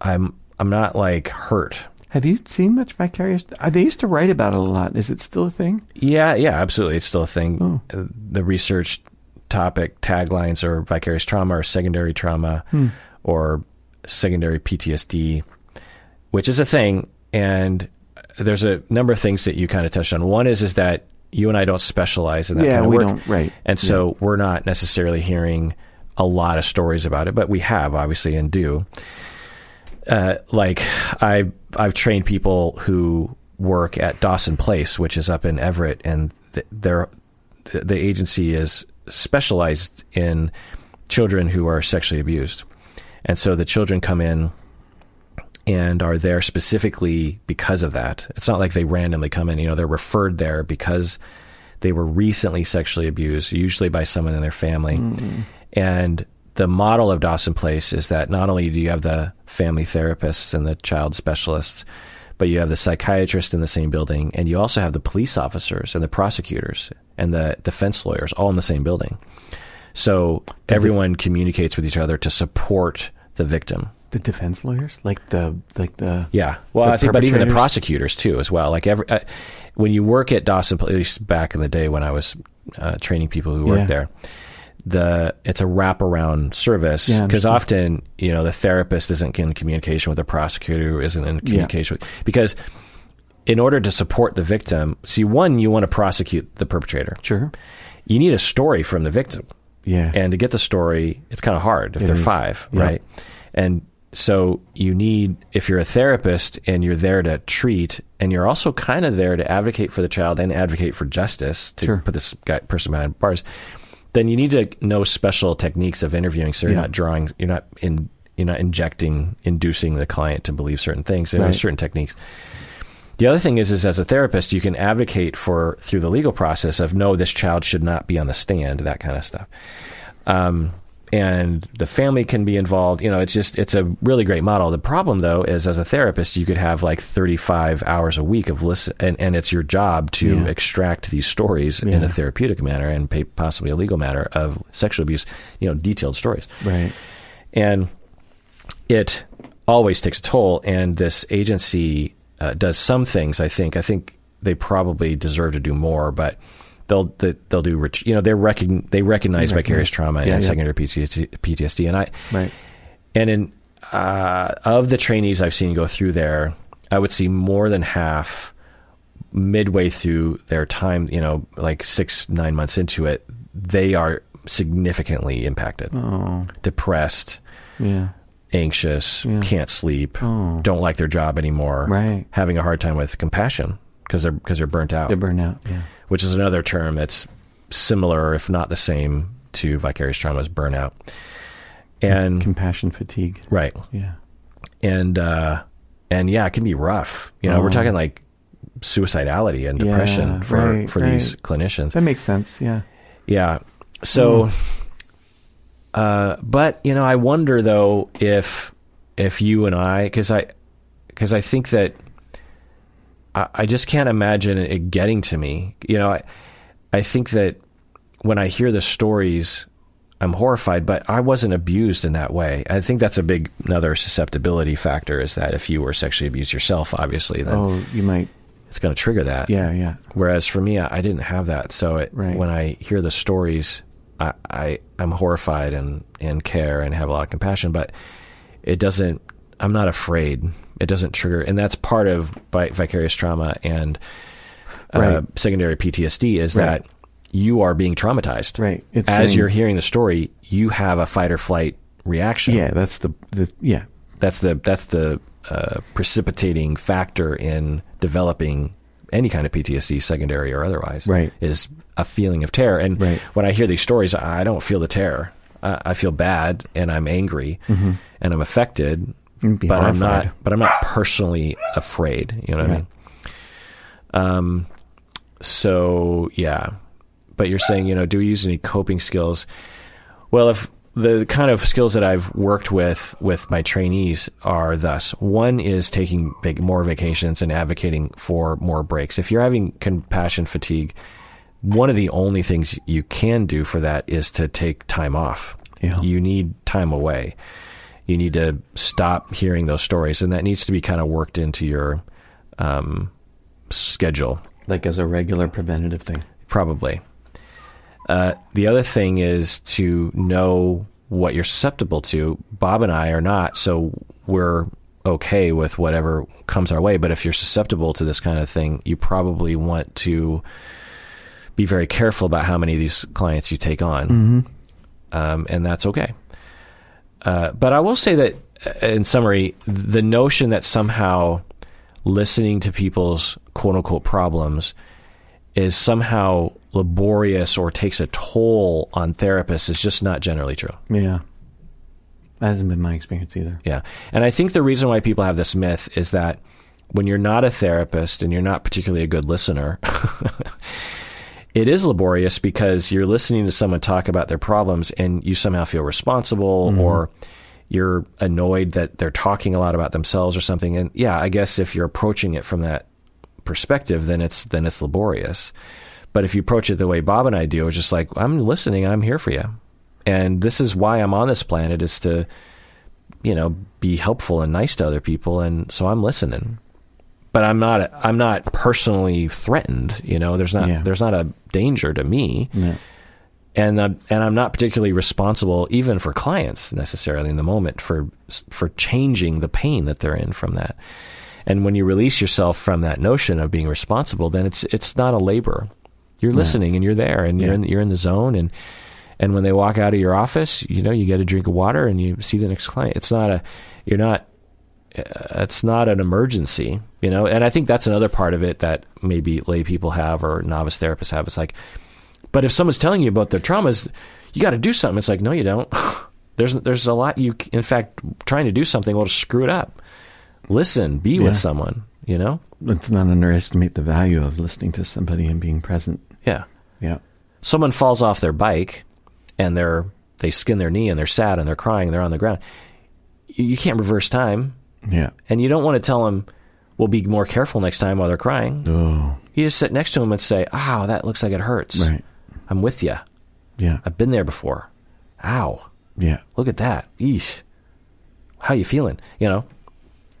I'm I'm not like hurt. have you seen much vicarious? Uh, They used to write about it a lot. Is it still a thing? Yeah, yeah, absolutely. It's still a thing. Oh. Uh, The research topic taglines are vicarious trauma or secondary trauma Hmm. or secondary PTSD, which is a thing. And there's a number of things that you kind of touched on. One is is that you and I don't specialize in that yeah, kind of we work. don't. Right. And so we're not necessarily hearing a lot of stories about it, but we have obviously and do. Uh, like I, I've trained people who work at Dawson Place, which is up in Everett, and th- they're, the, the agency is specialized in children who are sexually abused, and so the children come in and are there specifically because of that. It's not like they randomly come in. You know, they're referred there because they were recently sexually abused, usually by someone in their family. Mm-hmm. And the model of Dawson Place is that not only do you have the family therapists and the child specialists, but you have the psychiatrist in the same building, and you also have the police officers and the prosecutors and the defense lawyers all in the same building. So everyone communicates with each other to support the victim. The defense lawyers, like the like the Yeah. Well, The I think, but even the prosecutors too, as well. Like every, uh, when you work at Dawson, at least back in the day when I was uh, training people who worked Yeah. there, the it's a wraparound service because understand. often you know the therapist isn't in communication with the prosecutor, who isn't in communication with because in order to support the victim, see one, you want to prosecute the perpetrator. sure. You need a story from the victim Yeah. and to get the story, it's kind of hard if It they're is. five, Yeah. right? And so you need, if you're a therapist and you're there to treat, and you're also kind of there to advocate for the child and advocate for justice to Sure. put this guy, person behind bars, then you need to know special techniques of interviewing. So you're Yeah. not drawing, you're not in, you're not injecting, inducing the client to believe certain things. There are certain techniques. The other thing is, is as a therapist, you can advocate for through the legal process of no, this child should not be on the stand, that kind of stuff. Um, and the family can be involved. You know, it's just it's a really great model. The problem though is, as a therapist, you could have like 35 hours a week of listen, and, and it's your job to Yeah. extract these stories in a therapeutic manner and possibly a legal matter of sexual abuse. You know, detailed stories right. and it always takes a toll. And this agency uh, does some things. I think. I think they probably deserve to do more, but they'll they, they'll do. ret- You know, they recogn they recognize They vicarious trauma yeah, and yeah. secondary PTSD, PTSD, and I Right. and in uh, of the trainees I've seen go through there, I would see more than half midway through their time. You know, like six nine months into it, they are significantly impacted, Oh. depressed Yeah. anxious, Yeah. can't sleep, Oh. don't like their job anymore, Right. having a hard time with compassion because they're because they're burnt out, The burnout. Yeah. Which is another term that's similar, if not the same, to vicarious trauma as burnout. And Compassion fatigue. right, Yeah. and uh, and yeah, it can be rough. You know, we're Oh. talking like suicidality and Yeah, depression for right, for these clinicians. That makes sense. Yeah. Yeah. So, uh, but you know, I wonder though if if you and I, because I because I think that I, I just can't imagine it getting to me. You know, I I think that when I hear the stories. I'm horrified, but I wasn't abused in that way. I think that's a big another susceptibility factor is that if you were sexually abused yourself, obviously, then Oh, you might. it's going to trigger that. Yeah. Yeah. Whereas for me, I, I didn't have that. So it, Right. when I hear the stories, I, I I'm horrified and and care and have a lot of compassion, but it doesn't. I'm not afraid. It doesn't trigger, and that's part of vicarious trauma and uh, Right. secondary PTSD is Right. that you are being traumatized. Right. It's As saying- you're hearing the story, you have a fight or flight reaction. Yeah. That's the. the yeah. That's the that's the uh, precipitating factor in developing any kind of PTSD, secondary or otherwise. Right. is a feeling of terror. And Right. when I hear these stories, I don't feel the terror. I, I feel bad and I'm angry and I'm affected, But I'm not. But I'm not personally afraid. You know what I mean? Um. So yeah, but you're saying you know, do we use any coping skills? Well, if the kind of skills that I've worked with with my trainees are thus: one is taking vac- more vacations and advocating for more breaks. If you're having compassion fatigue, one of the only things you can do for that is to take time off. Yeah. You need time away. You need to stop hearing those stories, and that needs to be kind of worked into your um, schedule. Like as a regular preventative thing. Probably. Uh, the other thing is to know what you're susceptible to. Bob and I are not, so we're okay with whatever comes our way. But if you're susceptible to this kind of thing, you probably want to be very careful about how many of these clients you take on. Um, and that's okay. Uh, but I will say that, uh, in summary, the notion that somehow listening to people's quote unquote problems is somehow laborious or takes a toll on therapists is just not generally true. Yeah. That hasn't been my experience either. Yeah. And I think the reason why people have this myth is that when you're not a therapist and you're not particularly a good listener, <laughs> it is laborious because you're listening to someone talk about their problems and you somehow feel responsible mm-hmm. or you're annoyed that they're talking a lot about themselves or something. And yeah, I guess if you're approaching it from that perspective, then it's then it's laborious. But if you approach it the way Bob and I do, it's just like I'm listening and I'm here for you. And this is why I'm on this planet is to, you know, be helpful and nice to other people. And so I'm listening. But I'm not. I'm not personally threatened. You know, there's not. Yeah. There's not a danger to me Yeah. and uh, and I'm not particularly responsible even for clients necessarily in the moment for for changing the pain that they're in from that. And when you release yourself from that notion of being responsible, then it's it's not a labor. You're listening and you're there and you're in you're in the zone and and when they walk out of your office, you know, you get a drink of water and you see the next client. It's not a you're not it's not an emergency, you know. And I think that's another part of it that maybe lay people have or novice therapists have. It's like, but if someone's telling you about their traumas, you got to do something. It's like, no, you don't. <laughs> there's there's a lot you. In fact, trying to do something will just screw it up. Listen, be Yeah. with someone. You know, Let's not underestimate the value of listening to somebody and being present. yeah. Yeah. Someone falls off their bike, and they're they skin their knee and they're sad and they're crying and they're on the ground. You, you can't reverse time, Yeah. and you don't want to tell them, "Well, be more careful next time while they're crying." Oh, You just sit next to them and say, "Ow, that looks like it hurts. right. I'm with you. Yeah. I've been there before. Ow, Yeah. look at that. Eesh. How you feeling? You know,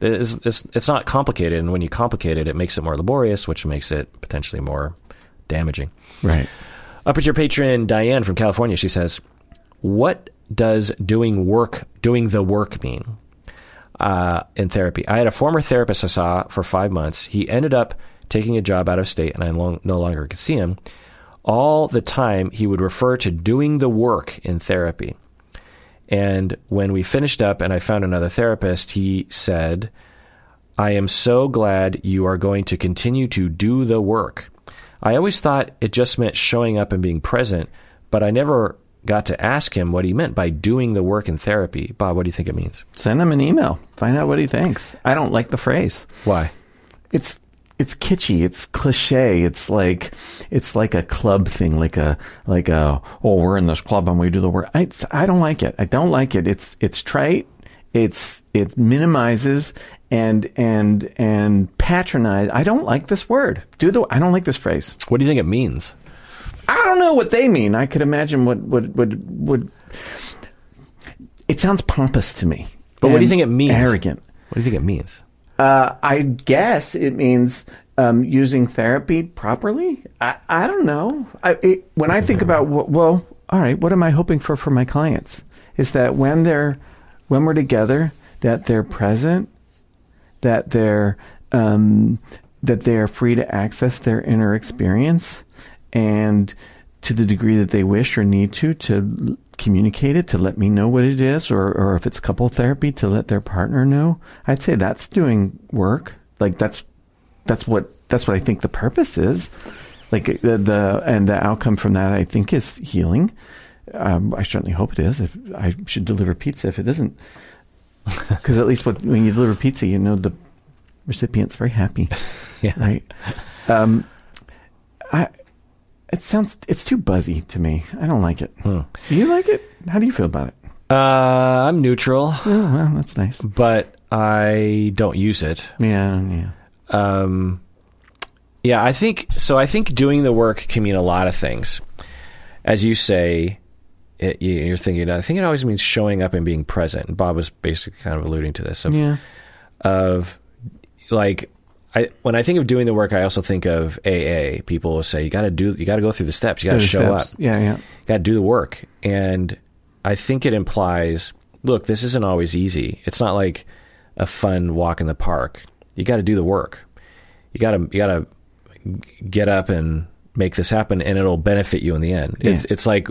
it's, it's, it's not complicated, and when you complicate it, it makes it more laborious, which makes it potentially more damaging. Right. Up at your patron, Diane from California, she says, "What does doing work, doing the work mean uh, in therapy? I had a former therapist I saw for five months. He ended up taking a job out of state, and I long, no longer could see him. All the time, he would refer to doing the work in therapy. And when we finished up, and I found another therapist, he said." I am so glad you are going to continue to do the work. I always thought it just meant showing up and being present, but I never got to ask him what he meant by doing the work in therapy. Bob, what do you think it means? Send him an email. Find out what he thinks. I don't like the phrase. Why? It's it's kitschy. It's cliche. It's like it's like a club thing. Like a like a oh we're in this club and we do the work. I I don't like it. I don't like it. It's it's trite. It's it minimizes and and and patronize. I don't like this word. Do the I don't like this phrase. What do you think it means? I don't know what they mean. I could imagine what would would would. It sounds pompous to me. But what do you think it means? Arrogant. What do you think it means? Uh, I guess it means um, using therapy properly. I, I don't know. I, it, when I think about well, all right, what am I hoping for for my clients? Is that when they're when we're together, that they're present, that they're um, that they are free to access their inner experience, and to the degree that they wish or need to, to communicate it, to let me know what it is, or, or if it's couple therapy, to let their partner know. I'd say that's doing work. Like that's that's what that's what I think the purpose is. Like the, the and the outcome from that, I think, is healing. Um, I certainly hope it is. If I should deliver pizza, if it isn't, <laughs> because at least what, when you deliver pizza, you know the recipient's very happy, <laughs> Yeah. right? Um, I. It sounds it's too buzzy to me. I don't like it. Hmm. Do you like it? How do you feel about it? Uh, I'm neutral, Oh, well, that's nice. but I don't use it. Yeah, yeah. Um, yeah, I think so. I think doing the work can mean a lot of things. As you say, it, you- you're thinking. I think it always means showing up and being present. And Bob was basically kind of alluding to this. Of, Yeah. of like I when I think of doing the work, I also think of AA. People will say you got to do, you got to go through the steps, you got to show steps. up, Yeah, yeah. got to do the work. And I think it implies, look, this isn't always easy. It's not like a fun walk in the park. You got to do the work. You got to you got to get up and make this happen, and it'll benefit you in the end. It's Yeah. it's like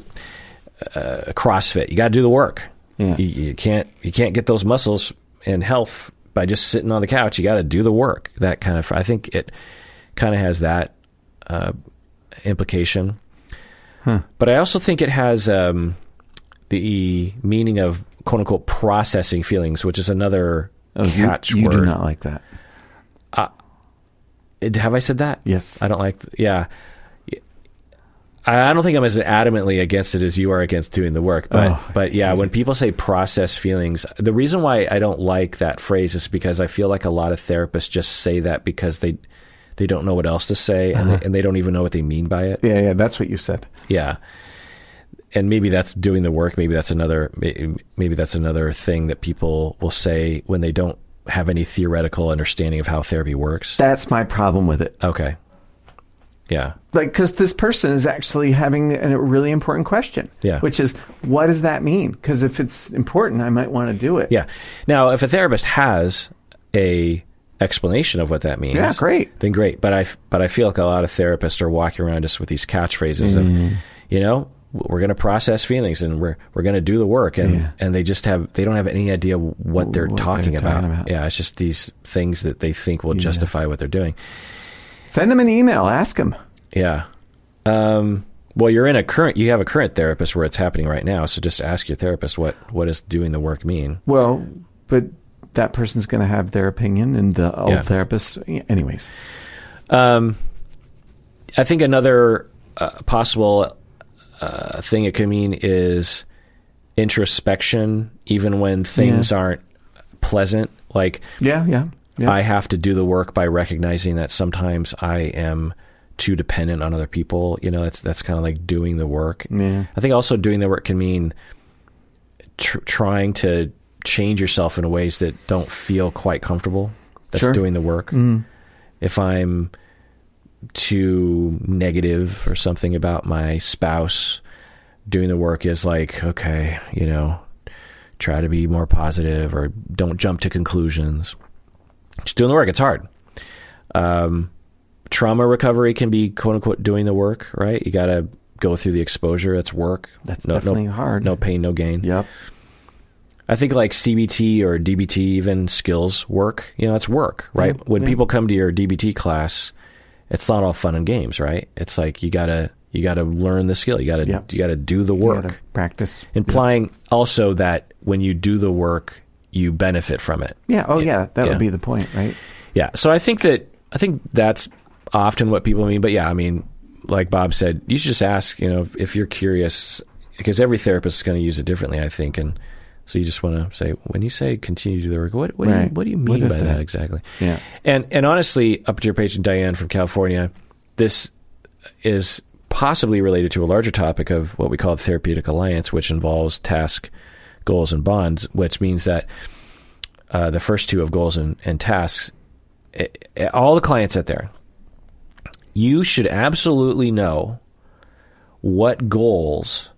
uh, CrossFit. You got to do the work. Yeah. You, you can't you can't get those muscles and health by just sitting on the couch. You got to do the work. That kind of I think it kind of has that uh, implication. But I also think it has um, the meaning of quote unquote processing feelings, which is another Oh, you, catch you word. do not like that. It- Have I said that? Yes. I don't like. Yeah. I don't think I'm as adamantly against it as you are against doing the work, but Oh, but yeah, when people say process feelings, the reason why I don't like that phrase is because I feel like a lot of therapists just say that because they they don't know what else to say and, Uh-huh. they, and they don't even know what they mean by it. Yeah, yeah. That's what you said. Yeah. And maybe that's doing the work. Maybe that's another. Maybe that's another thing that people will say when they don't have any theoretical understanding of how therapy works. That's my problem with it. Okay. Yeah. Like, because this person is actually having a really important question. Yeah. Which is, what does that mean? Because if it's important, I might want to do it. Yeah. Now, if a therapist has a explanation of what that means, Yeah, great. Then great. But I but I feel like a lot of therapists are walking around just with these catchphrases of, Mm-hmm. you know, we're going to process feelings and we're we're going to do the work and Yeah. and they just have they don't have any idea what they're, What they're talking, talking about. about. Yeah, it's just these things that they think will justify what they're doing. Send them an email. Ask them. Yeah. Um, well, you're in a current. You have a current therapist where it's happening right now. So just ask your therapist what what does doing the work mean. Well, but that person's going to have their opinion, and the old Yeah. therapist, anyways. Um, I think another uh, possible uh, thing it could mean is introspection, even when things aren't pleasant. Like Yeah, yeah. Yeah. I have to do the work by recognizing that sometimes I am too dependent on other people. You know, that's that's kind of like doing the work. Yeah. I think also doing the work can mean tr- trying to change yourself in ways that don't feel quite comfortable. That's Sure. doing the work. Mm-hmm. If I'm too negative or something about my spouse, doing the work is like, okay, you know, try to be more positive or don't jump to conclusions. Just doing the work. It's hard. Um, trauma recovery can be quote unquote doing the work, right? You got to go through the exposure. It's work. That's no, definitely no, hard. No pain, no gain. Yep. I think like CBT or DBT, even skills work. You know, it's work, right? Yeah, when yeah. people come to your DBT class, it's not all fun and games, right? It's like you gotta you gotta learn the skill. You gotta you gotta do the work. practice. Implying also that when you do the work, you benefit from it. Yeah. Oh, yeah. That Yeah. would be the point, right? Yeah. So I think that I think that's often what people mean. But yeah, I mean, like Bob said, you should just ask. You know, if you're curious, because every therapist is going to use it differently. I think, and so you just want to say when you say continue to do the work, what what do you what do you mean by that? that? exactly? Yeah. And and honestly, up to your patient Diane from California, this is possibly related to a larger topic of what we call the therapeutic alliance, which involves task, goals, and bonds, which means that uh, the first two of goals and, and tasks, eh, eh, all the clients out there, you should absolutely know what goals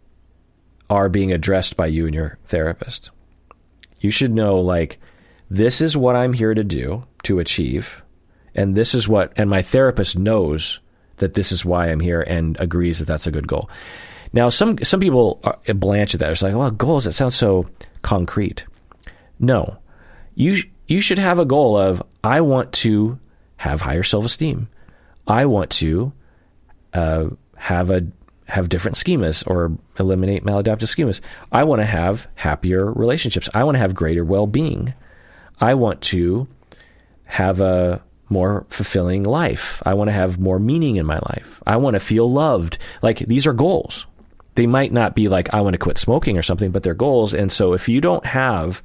are being addressed by you and your therapist. You should know, like, this is what I'm here to do to achieve, and this is what, and my therapist knows that this is why I'm here and agrees that that's a good goal. Now, some some people are, blanch at that. It's like, well, goals. That sounds so concrete. No, you you should have a goal of I want to have higher self esteem. I want to uh, have a have different schemas or eliminate maladaptive schemas. I want to have happier relationships. I want to have greater well being. I want to have a more fulfilling life. I want to have more meaning in my life. I want to feel loved. Like these are goals. They might not be like I want to quit smoking or something, but they're goals. And so if you don't have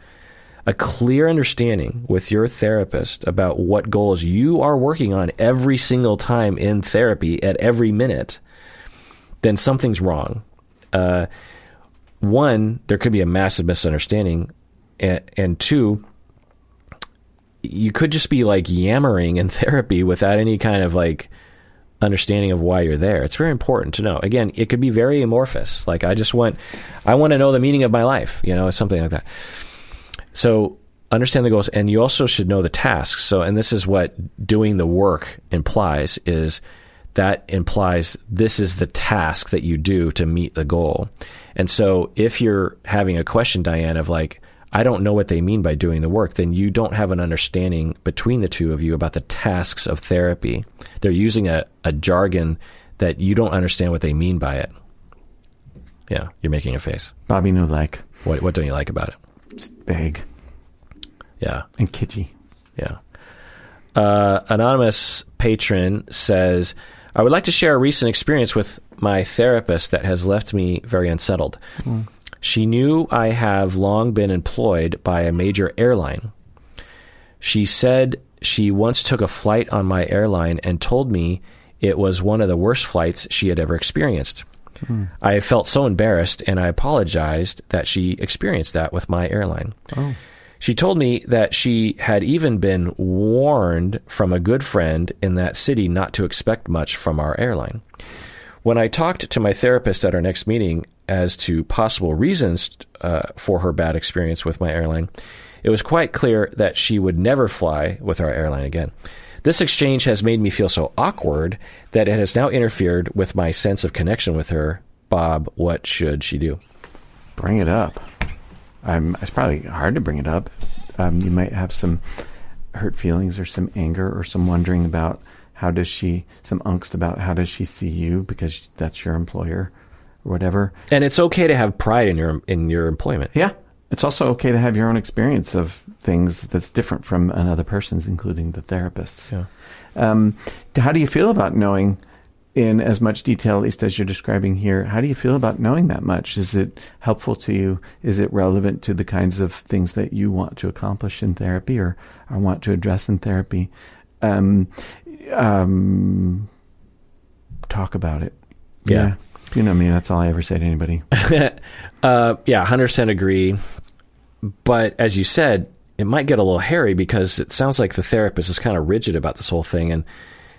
a clear understanding with your therapist about what goals you are working on every single time in therapy at every minute, then something's wrong. Uh, one, there could be a massive misunderstanding, and, and two, you could just be like yammering in <laughs> therapy without any kind of like understanding of why you're there. It's very important to know. Again, it could be very amorphous. Like I just want, I want to know the meaning of my life. You know, something like that. So understand the goals, and you also should know the tasks. So, and this is what doing the work implies: is that implies this is the task that you do to meet the goal. And so, if you're having a question, Diane, of like, I don't know what they mean by doing the work, then you don't have an understanding between the two of you about the tasks of therapy. They're using a, a jargon that you don't understand what they mean by it. Yeah, you're making a face. Bobby no like. What what don't you like about it? It's vague Yeah. and kitschy. Yeah. Uh, anonymous patron says, I would like to share a recent experience with my therapist that has left me very unsettled. She knew I have long been employed by a major airline. She said she once took a flight on my airline and told me it was one of the worst flights she had ever experienced. Hmm. I felt so embarrassed and I apologized that she experienced that with my airline. Oh. She told me that she had even been warned from a good friend in that city not to expect much from our airline. When I talked to my therapist at our next meeting as to possible reasons uh, for her bad experience with my airline, it was quite clear that she would never fly with our airline again. This exchange has made me feel so awkward that it has now interfered with my sense of connection with her. Bob, what should she do? Bring it up. Um, it's probably hard to bring it up. Um, you might have some hurt feelings or some anger or some wondering about how does she, some angst about how does she see you because that's your employer whatever. And it's okay to have pride in your in your employment. Yeah. It's also okay to have your own experience of things that's different from another person's, including the therapist's. Yeah. Um, how do you feel about knowing in as much detail, at least as you're describing here? How do you feel about knowing that much? Is it helpful to you? Is it relevant to the kinds of things that you want to accomplish in therapy or, or want to address in therapy? Um, um, talk about it. Yeah. You know me, that's all I ever say to anybody. <laughs> Uh, yeah, hundred percent agree. But as you said, it might get a little hairy because it sounds like the therapist is kind of rigid about this whole thing, and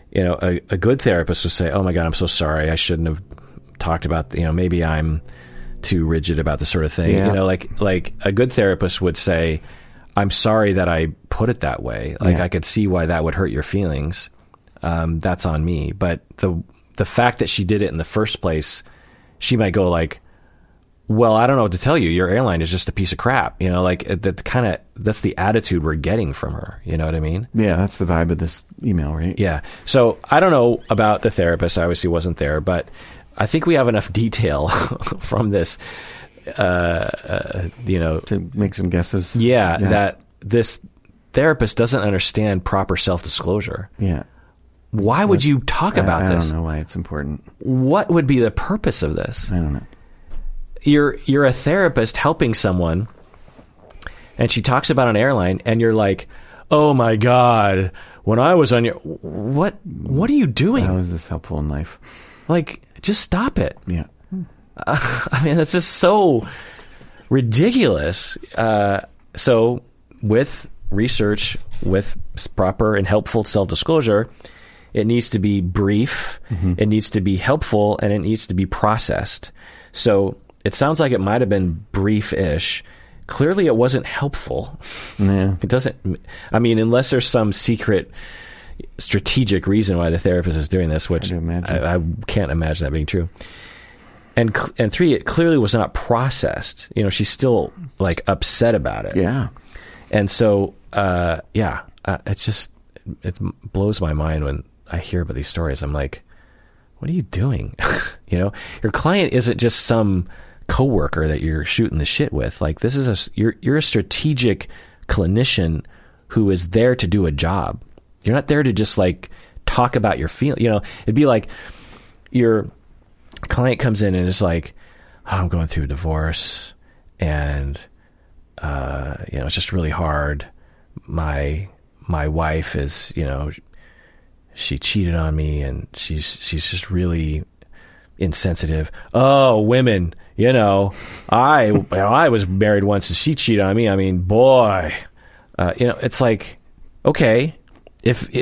you know, a, a good therapist would say, "Oh my God, I'm so sorry. I shouldn't have talked about. You know, maybe I'm too rigid about this sort of thing. Yeah. You know, like like a good therapist would say, "I'm sorry that I put it that way. Like Yeah. I could see why that would hurt your feelings. Um, that's on me." But the the fact that she did it in the first place, she might go like, well, I don't know what to tell you. Your airline is just a piece of crap. You know, like it- that's kind of that's the attitude we're getting from her. You know what I mean? Yeah, that's the vibe of this email, right? Yeah. So I don't know about the therapist. I obviously wasn't there, but I think we have enough <laughs> detail <laughs> from this. Uh, uh, you know, To make some guesses. yeah, that this therapist doesn't understand proper self disclosure. Yeah. Why would you talk about I, I this? don't know why it's important. What would be the purpose of this? I don't know. you're you're a therapist helping someone and she talks about an airline and you're like oh my god when i was on your what what are you doing How is this helpful in life? like just stop it Yeah. <laughs> i mean that's just so ridiculous uh, so with research with proper and helpful self-disclosure it needs to be brief. It needs to be helpful and it needs to be processed. So it sounds like it might have been brief-ish. Clearly it wasn't helpful. Yeah. it doesn't i mean unless there's some secret strategic reason why the therapist is doing this which. I, I can't imagine that being true. And and three it clearly was not processed. You know she's still like upset about it. Yeah. and so uh yeah uh, it's just it blows my mind when i hear about these stories i'm like what are you doing? <laughs> You know your client isn't just some coworker that you're shooting the shit with. Like this is a you're you're a strategic clinician who is there to do a job. You're not there to just like talk about your feel you know it'd be like your client comes in and is like I'm going through a divorce, and uh, you know, it's just really hard. My my wife is, you know, she cheated on me, and she's she's just really insensitive. Oh, women, you know, I you know, I was married once, and she cheated on me. I mean, boy, uh, you know, it's like, okay, if <laughs>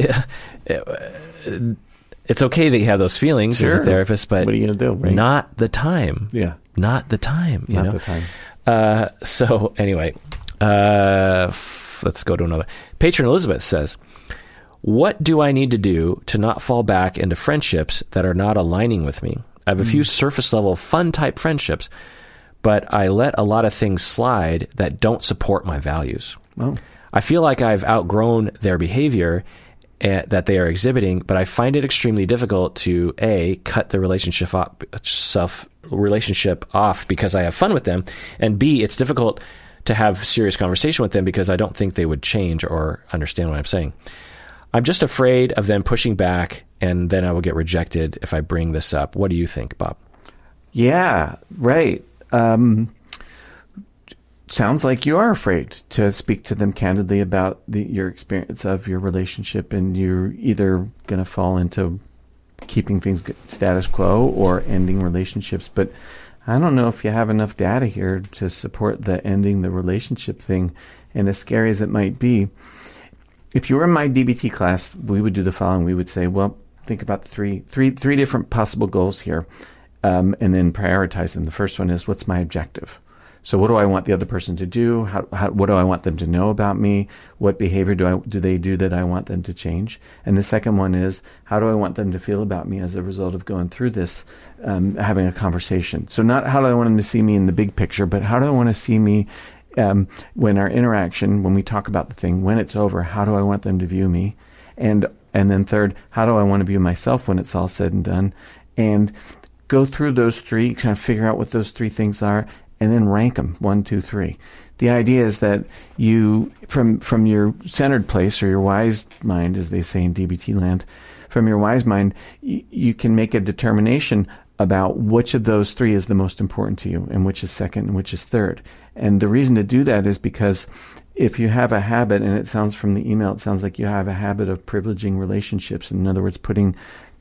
it's okay that you have those feelings as Sure. a therapist, but What are you gonna do, right? not the time. Yeah. Not the time. You Not know? the time. Uh, so anyway, uh, f- let's go to another. Patron Elizabeth says, "What do I need to do to not fall back into friendships that are not aligning with me? I have a few surface level fun type friendships, but I let a lot of things slide that don't support my values. Oh. I feel like I've outgrown their behavior." eh, that they are exhibiting, but I find it extremely difficult to a cut the relationship off, self relationship off because I have fun with them, and b it's difficult to have serious conversation with them because I don't think they would change or understand what I'm saying. I'm just afraid of them pushing back, and then I will get rejected if I bring this up. What do you think, Bob? Yeah, right. Um, sounds like you are afraid to speak to them candidly about the, your experience of your relationship, and you're either going to fall into keeping things status quo or ending relationships. But I don't know if you have enough data here to support the ending the relationship thing. And as scary as it might be, if you were in my DBT class, we would do the following. We would say, well, think about three, three, three different possible goals here, um, and then prioritize them. The first one is, what's my objective? So, what do I want the other person to do? How, how, what do I want them to know about me? What behavior do I do they do that I want them to change? And the second one is, how do I want them to feel about me as a result of going through this, um, having a conversation? So, not how do I want them to see me in the big picture, but how do I want to see me um, when our interaction, when we talk about the thing, when it's over, how do I want them to view me? And and then third, how do I want to view myself when it's all said and done? And go through those three, kind of figure out what those three things are, and then rank them one, two, three. The idea is that you, from from your centered place or your wise mind, as they say in DBT land, from your wise mind, you can make a determination about which of those three is the most important to you and which is second and which is third. And the reason to do that is because if you have a habit, and it sounds from the email, it sounds like you have a habit of privileging relationships. In other words, putting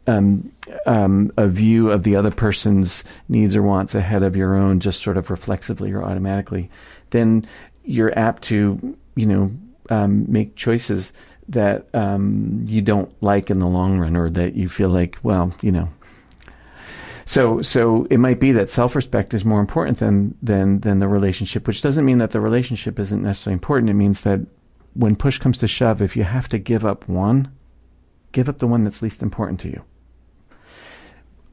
um, um, a view of the other person's needs or wants ahead of your own, just sort of reflexively or automatically, then you're apt to, you know, um, make choices that um, you don't like in the long run, or that you feel like, well, you know. So, so it might be that self-respect is more important than than than the relationship, which doesn't mean that the relationship isn't necessarily important. It means that when push comes to shove, if you have to give up one, give up the one that's least important to you.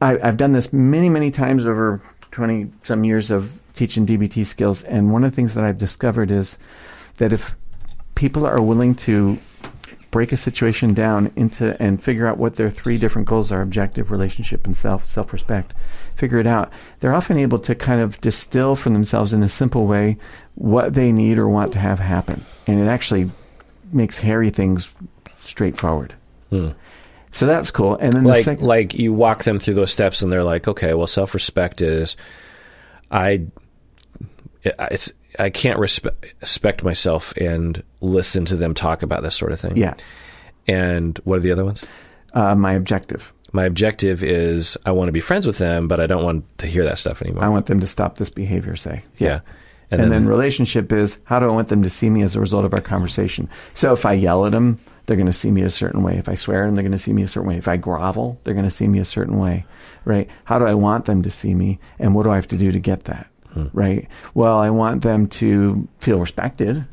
I, I've done this many, many times over 20 some years of teaching DBT skills. And one of the things that I've discovered is that if people are willing to break a situation down into and figure out what their three different goals are objective relationship and self self respect figure it out. They're often able to kind of distill for themselves in a simple way what they need or want to have happen. And it actually makes hairy things straightforward. Hmm. So that's cool. And then the like second like you walk them through those steps and they're like okay well self-respect is i it's i can't respect, respect myself and listen to them talk about this sort of thing yeah and what are the other ones uh, my objective my objective is i want to be friends with them but i don't want to hear that stuff anymore I want them to stop this behavior, say. yeah And, then, relationship is how do I want them to see me as a result of our conversation? So if I yell at them, they're going to see me a certain way. If I swear at them, they're going to see me a certain way. If I grovel, they're going to see me a certain way, right? How do I want them to see me? And what do I have to do to get that, right? Well, I want them to feel respected,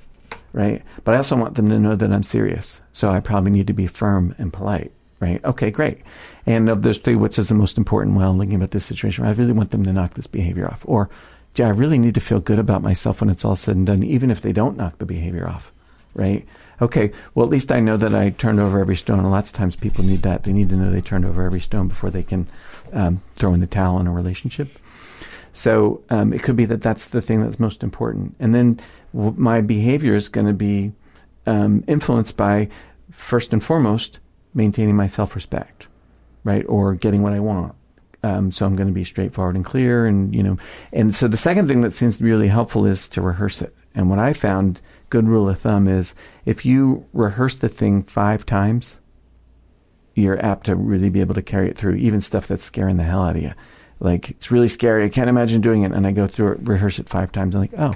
right? But I also want them to know that I'm serious. So I probably need to be firm and polite, right? Okay, great. And of those three, what's the most important? Well, thinking about this situation, I really want them to knock this behavior off. Or, gee, I really need to feel good about myself when it's all said and done, even if they don't knock the behavior off, right? Okay, well, at least I know that I turned over every stone. And lots of times people need that. They need to know they turned over every stone before they can um, throw in the towel in a relationship. So um, it could be that that's the thing that's most important. And then w- my behavior is going to be um, influenced by, first and foremost, maintaining my self respect, right? Or getting what I want. Um, so I'm going to be straightforward and clear, and you know, and so the second thing that seems really helpful is to rehearse it. And what I found, good rule of thumb is, if you rehearse the thing five times, you're apt to really be able to carry it through, even stuff that's scaring the hell out of you. Like it's really scary. I can't imagine doing it, and I go through it, rehearse it five times. I'm like, oh,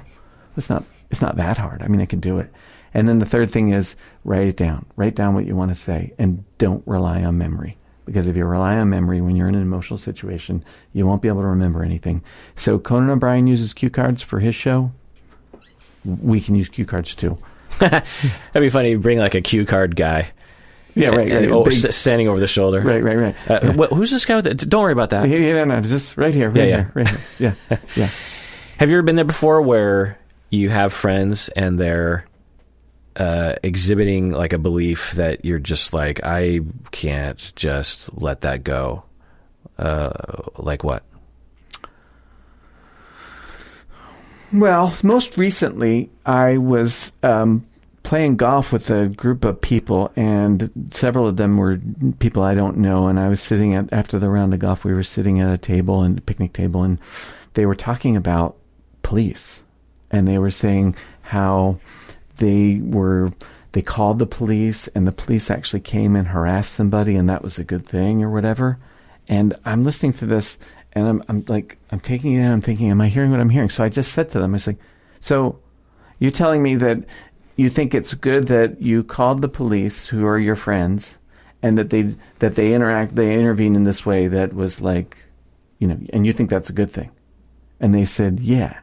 it's not it's not that hard. I mean, I can do it. And then the third thing is write it down. Write down what you want to say, and don't rely on memory. Because if you rely on memory when you're in an emotional situation, you won't be able to remember anything. So Conan O'Brien uses cue cards for his show. We can use cue cards too. <laughs> That'd be funny. Bring like a cue card guy. Yeah, right. and- right. oh, Big- standing over the shoulder. right, right, right. Uh, wh- who's this guy with? The, don't worry about that. Yeah, yeah, no, no, just right here, right Yeah, yeah. here, right here. Yeah, <laughs> yeah. Have you ever been there before where you have friends and they're uh, exhibiting like a belief that you're just like, I can't just let that go? Uh, like what? Well, most recently, I was um, playing golf with a group of people, and several of them were people I don't know. And I was sitting at after the round of golf, we were sitting at a table and a picnic table, and they were talking about police, and they were saying how they were they called the police, and the police actually came and harassed somebody, and that was a good thing or whatever. And I'm listening to this, and I'm, I'm like, I'm taking it in. I'm thinking, am I hearing what I'm hearing? So I just said to them, I was like, so you're telling me that you think it's good that you called the police, who are your friends, and that they that they interact, they intervene in this way that was like, you know, and you think that's a good thing? And they said, yeah.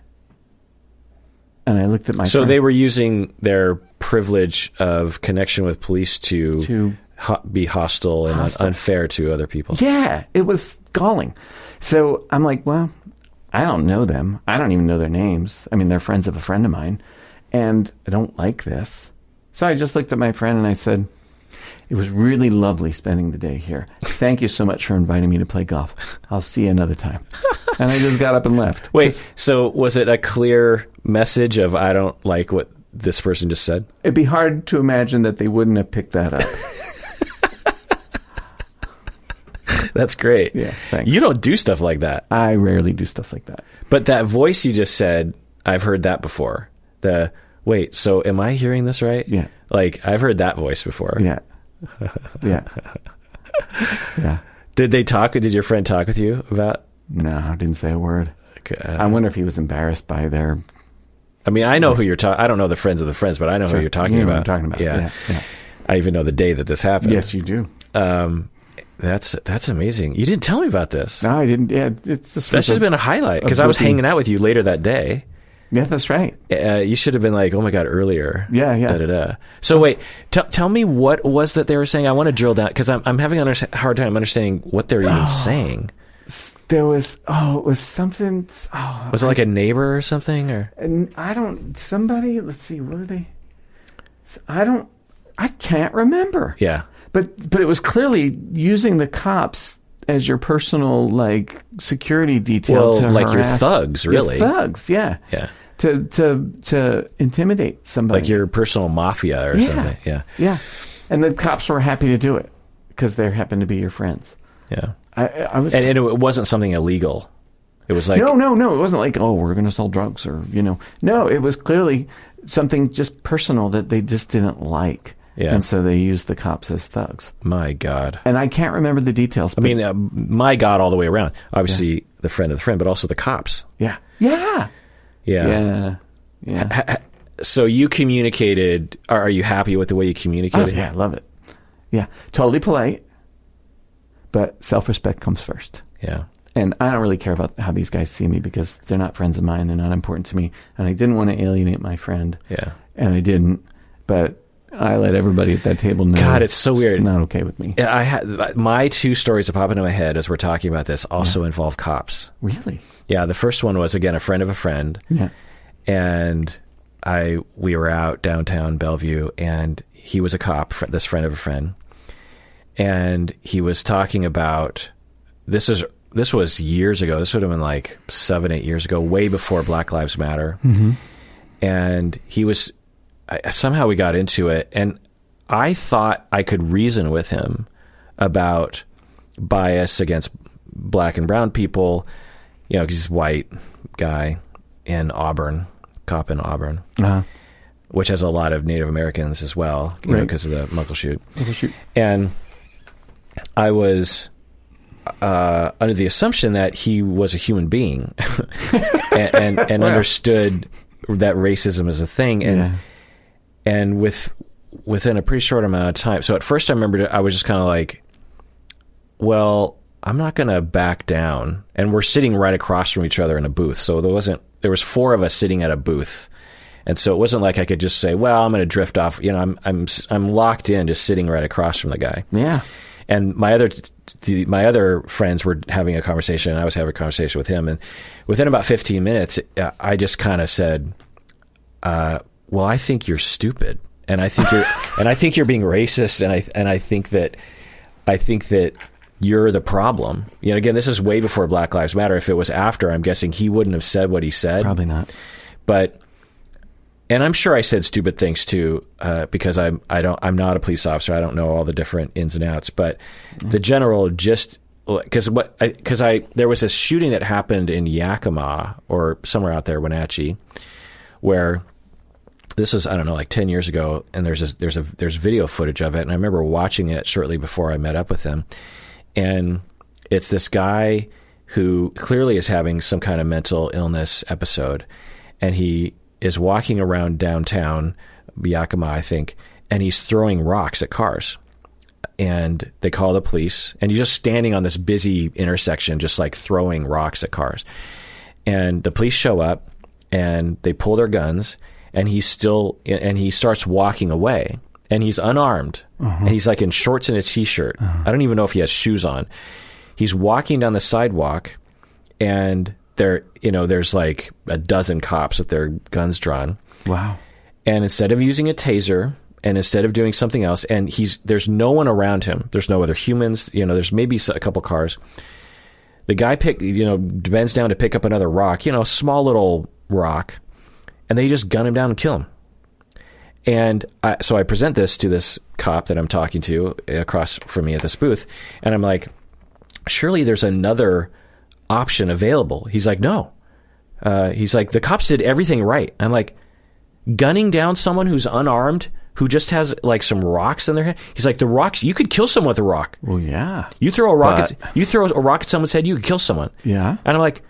And I looked at my so friend they were using their privilege of connection with police to, to ho- be hostile and un- Hostile. unfair to other people. Yeah, it was galling. So I'm like, well, I don't know them. I don't even know their names. I mean, they're friends of a friend of mine, and I don't like this. So I just looked at my friend and I said, it was really lovely spending the day here. Thank you so much for inviting me to play golf. I'll see you another time. <laughs> and I just got up and left. Wait, so was it a clear message of I don't like what this person just said? It'd be hard to imagine that they wouldn't have picked that up. <laughs> That's great. Yeah, thanks. You don't do stuff like that. I rarely do stuff like that. But that voice you just said, I've heard that before. The wait, so am I hearing this right? Yeah. Like I've heard that voice before. Yeah. <laughs> Yeah. Yeah. Did they talk? Did your friend talk with you about? No, I didn't say a word. Uh, I wonder if he was embarrassed by their I mean, I know who you're talking. I don't know the friends of the friends, but I know who you're talking You know about. Talking about. Yeah. Yeah. yeah. I even know the day that this happened. Yes, you do. Um, that's that's amazing. You didn't tell me about this. No, I didn't. Yeah, it's just that should have been a highlight because I was hanging out with you later that day. Yeah, that's right. Uh, you should have been like, "Oh my god!" Earlier. Yeah, yeah. Da, da, da. So wait, t- tell me what was that they were saying. I want to drill down because I'm I'm having a under- hard time understanding what they're even <gasps> saying. There was oh, it was something. Oh, Was it like a neighbor or something? Or I don't. Somebody. Let's see. What were they? I don't. I can't remember. yeah, But but it was clearly using the cops as your personal like security detail Well, to like your harass- thugs, your really. thugs. Yeah. yeah, To to to intimidate somebody. like your personal mafia or Yeah. something. Yeah, Yeah. And the cops were happy to do it because they happened to be your friends. yeah. I, I was. And, and it wasn't something illegal. It was like no, no, no. It wasn't like, oh, we're going to sell drugs or, you know. No, it was clearly something just personal that they just didn't like. Yeah. And so they used the cops as thugs. my God. And I can't remember the details. I mean, uh, my God, all the way around. Obviously, the friend of the friend, but also the cops. yeah. Yeah. Yeah. Yeah. Yeah. Ha- ha- So you communicated. Are, are you happy with the way you Oh, communicated? yeah. I love it. Yeah. Totally polite. But self respect comes first. Yeah. And I don't really care about how these guys see me because they're not friends of mine. They're not important to me. And I didn't want to alienate my friend. Yeah. And I didn't. But I let everybody at that table know. God, it's so weird. not okay with me. Yeah, I had my two stories that pop into my head as we're talking about this also involve cops. Really? Yeah, the first one was again a friend of a friend, Yeah. and I we were out downtown Bellevue, and he was a cop, fr- this friend of a friend, and he was talking about this is this was years ago. This would have been like seven, eight years ago, way before Black Lives Matter, mm-hmm. and he was I, somehow we got into it, and I thought I could reason with him about bias against black and brown people, you know, he's a white guy in Auburn, cop in Auburn, Uh-huh. which has a lot of Native Americans as well, you know, because of the Muckleshoot. shoot. And I was uh, under the assumption that he was a human being <laughs> and, and, and Wow. understood that racism is a thing. And Yeah. And with within a pretty short amount of time. So at first, I remember I was just kind of like, "Well, I'm not going to back down." And we're sitting right across from each other in a booth, so there wasn't there was four of us sitting at a booth, and so it wasn't like I could just say, "Well, I'm going to drift off." You know, I'm I'm I'm locked in, just sitting right across from the guy. Yeah. And my other the, my other friends were having a conversation, and I was having a conversation with him. And within about 15 minutes, uh, I just kind of said, uh, "Well, I think you're stupid, and I think you're <laughs> and I think you're being racist, and I and I think that I think that." You're the problem. You know, again, this is way before Black Lives Matter. If it was after, I'm guessing he wouldn't have said what he said Probably not. but and I'm sure I said stupid things too uh, because I'm I don't I'm not a police officer. I don't know all the different ins and outs, but the general just because what because I, there was this shooting that happened in Yakima or somewhere out there, Wenatchee, where this was I don't know like ten years ago, and there's this, there's a there's video footage of it, and I remember watching it shortly before I met up with him, and it's this guy who clearly is having some kind of mental illness episode, and he is walking around downtown Yakima, I think, and he's throwing rocks at cars. And they call the police, and he's just standing on this busy intersection, just like throwing rocks at cars. And the police show up, and they pull their guns, and he's still, and he starts walking away, and he's unarmed, and he's like in shorts and a t-shirt. I don't even know if he has shoes on. He's walking down the sidewalk, and there, you know, there's like a dozen cops with their guns drawn, Wow. and instead of using a taser and instead of doing something else and he's there's no one around him there's no other humans you know there's maybe a couple cars the guy pick you know bends down to pick up another rock you know a small little rock and they just gun him down and kill him and I, so I present this to this cop that I'm talking to across from me at this booth, and I'm like, surely there's another option available. He's like, no. Uh, he's like, the cops did everything right. I'm like, gunning down someone who's unarmed, who just has like some rocks in their head. He's like, the rocks, you could kill someone with a rock. Well, yeah. You throw a rock, But- at, you throw a rock at someone's head, you could kill someone. Yeah. And I'm like,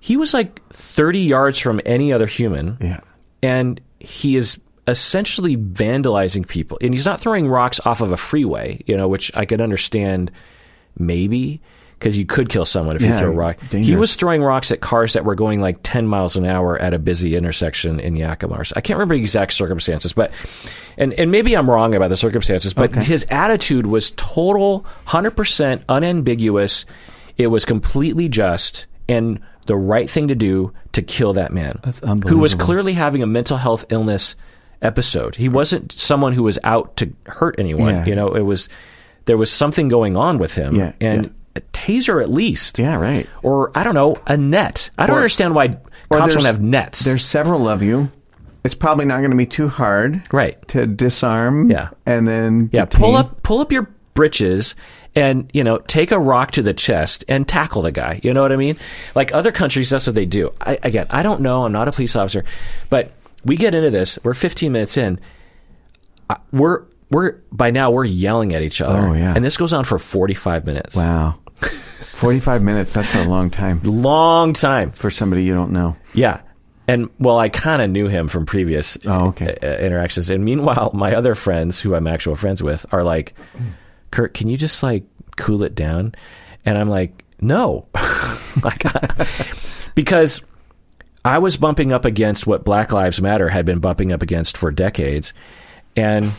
he was like 30 yards from any other human Yeah. and he is essentially vandalizing people. And he's not throwing rocks off of a freeway, you know, which I could understand maybe because you could kill someone if you Yeah, throw a rock. He was throwing rocks at cars that were going like 10 miles an hour at a busy intersection in Yakima. I can't remember the exact circumstances, but and and maybe I'm wrong about the circumstances, but Okay. his attitude was total 100% unambiguous. It was completely just and the right thing to do to kill that man. That's Who was clearly having a mental health illness episode. He wasn't someone who was out to hurt anyone. Yeah. You know, it was there was something going on with him. Yeah, and yeah. a taser at least. Yeah, right. Or I don't know, a net. I don't Or- understand why cops don't have nets. There's several of you. It's probably not going to be too hard right. to disarm. Yeah. And then Yeah, detain. pull up pull up your britches and you know take a rock to the chest and tackle the guy. You know what I mean? Like other countries, that's what they do. I, again, I don't know. I'm not a police officer, but we get into this. We're 15 minutes in. We're we're by now we're yelling at each other. Oh, yeah. and this goes on for 45 minutes. Wow. <laughs> 45 minutes. That's a long time Long time. for somebody you don't know. Yeah. And well, I kind of knew him from previous Oh, okay. interactions. And meanwhile, my other friends, who I'm actual friends with, are like, "Kirk, can you just like cool it down?" And I'm like, "No," <laughs> like, because I was bumping up against what Black Lives Matter had been bumping up against for decades, and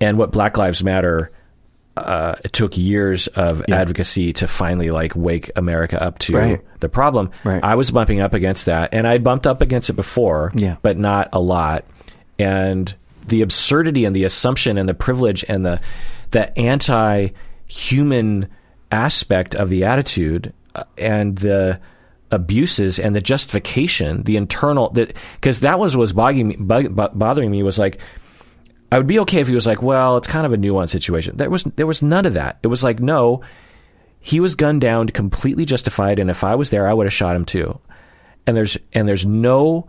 and what Black Lives Matter uh, it took years of advocacy to finally like wake America up to Right. the problem. Right. I was bumping up against that, and I'd bumped up against it before, Yeah. but not a lot. And the absurdity and the assumption and the privilege and the the anti-human aspect of the attitude uh, and the abuses and the justification, the internal that because that was was me, bug, bo- bothering me was like I would be okay if he was like, well, it's kind of a nuanced situation. There was there was none of that. It was like, no, he was gunned down, completely justified, and if I was there, I would have shot him too. And there's and there's no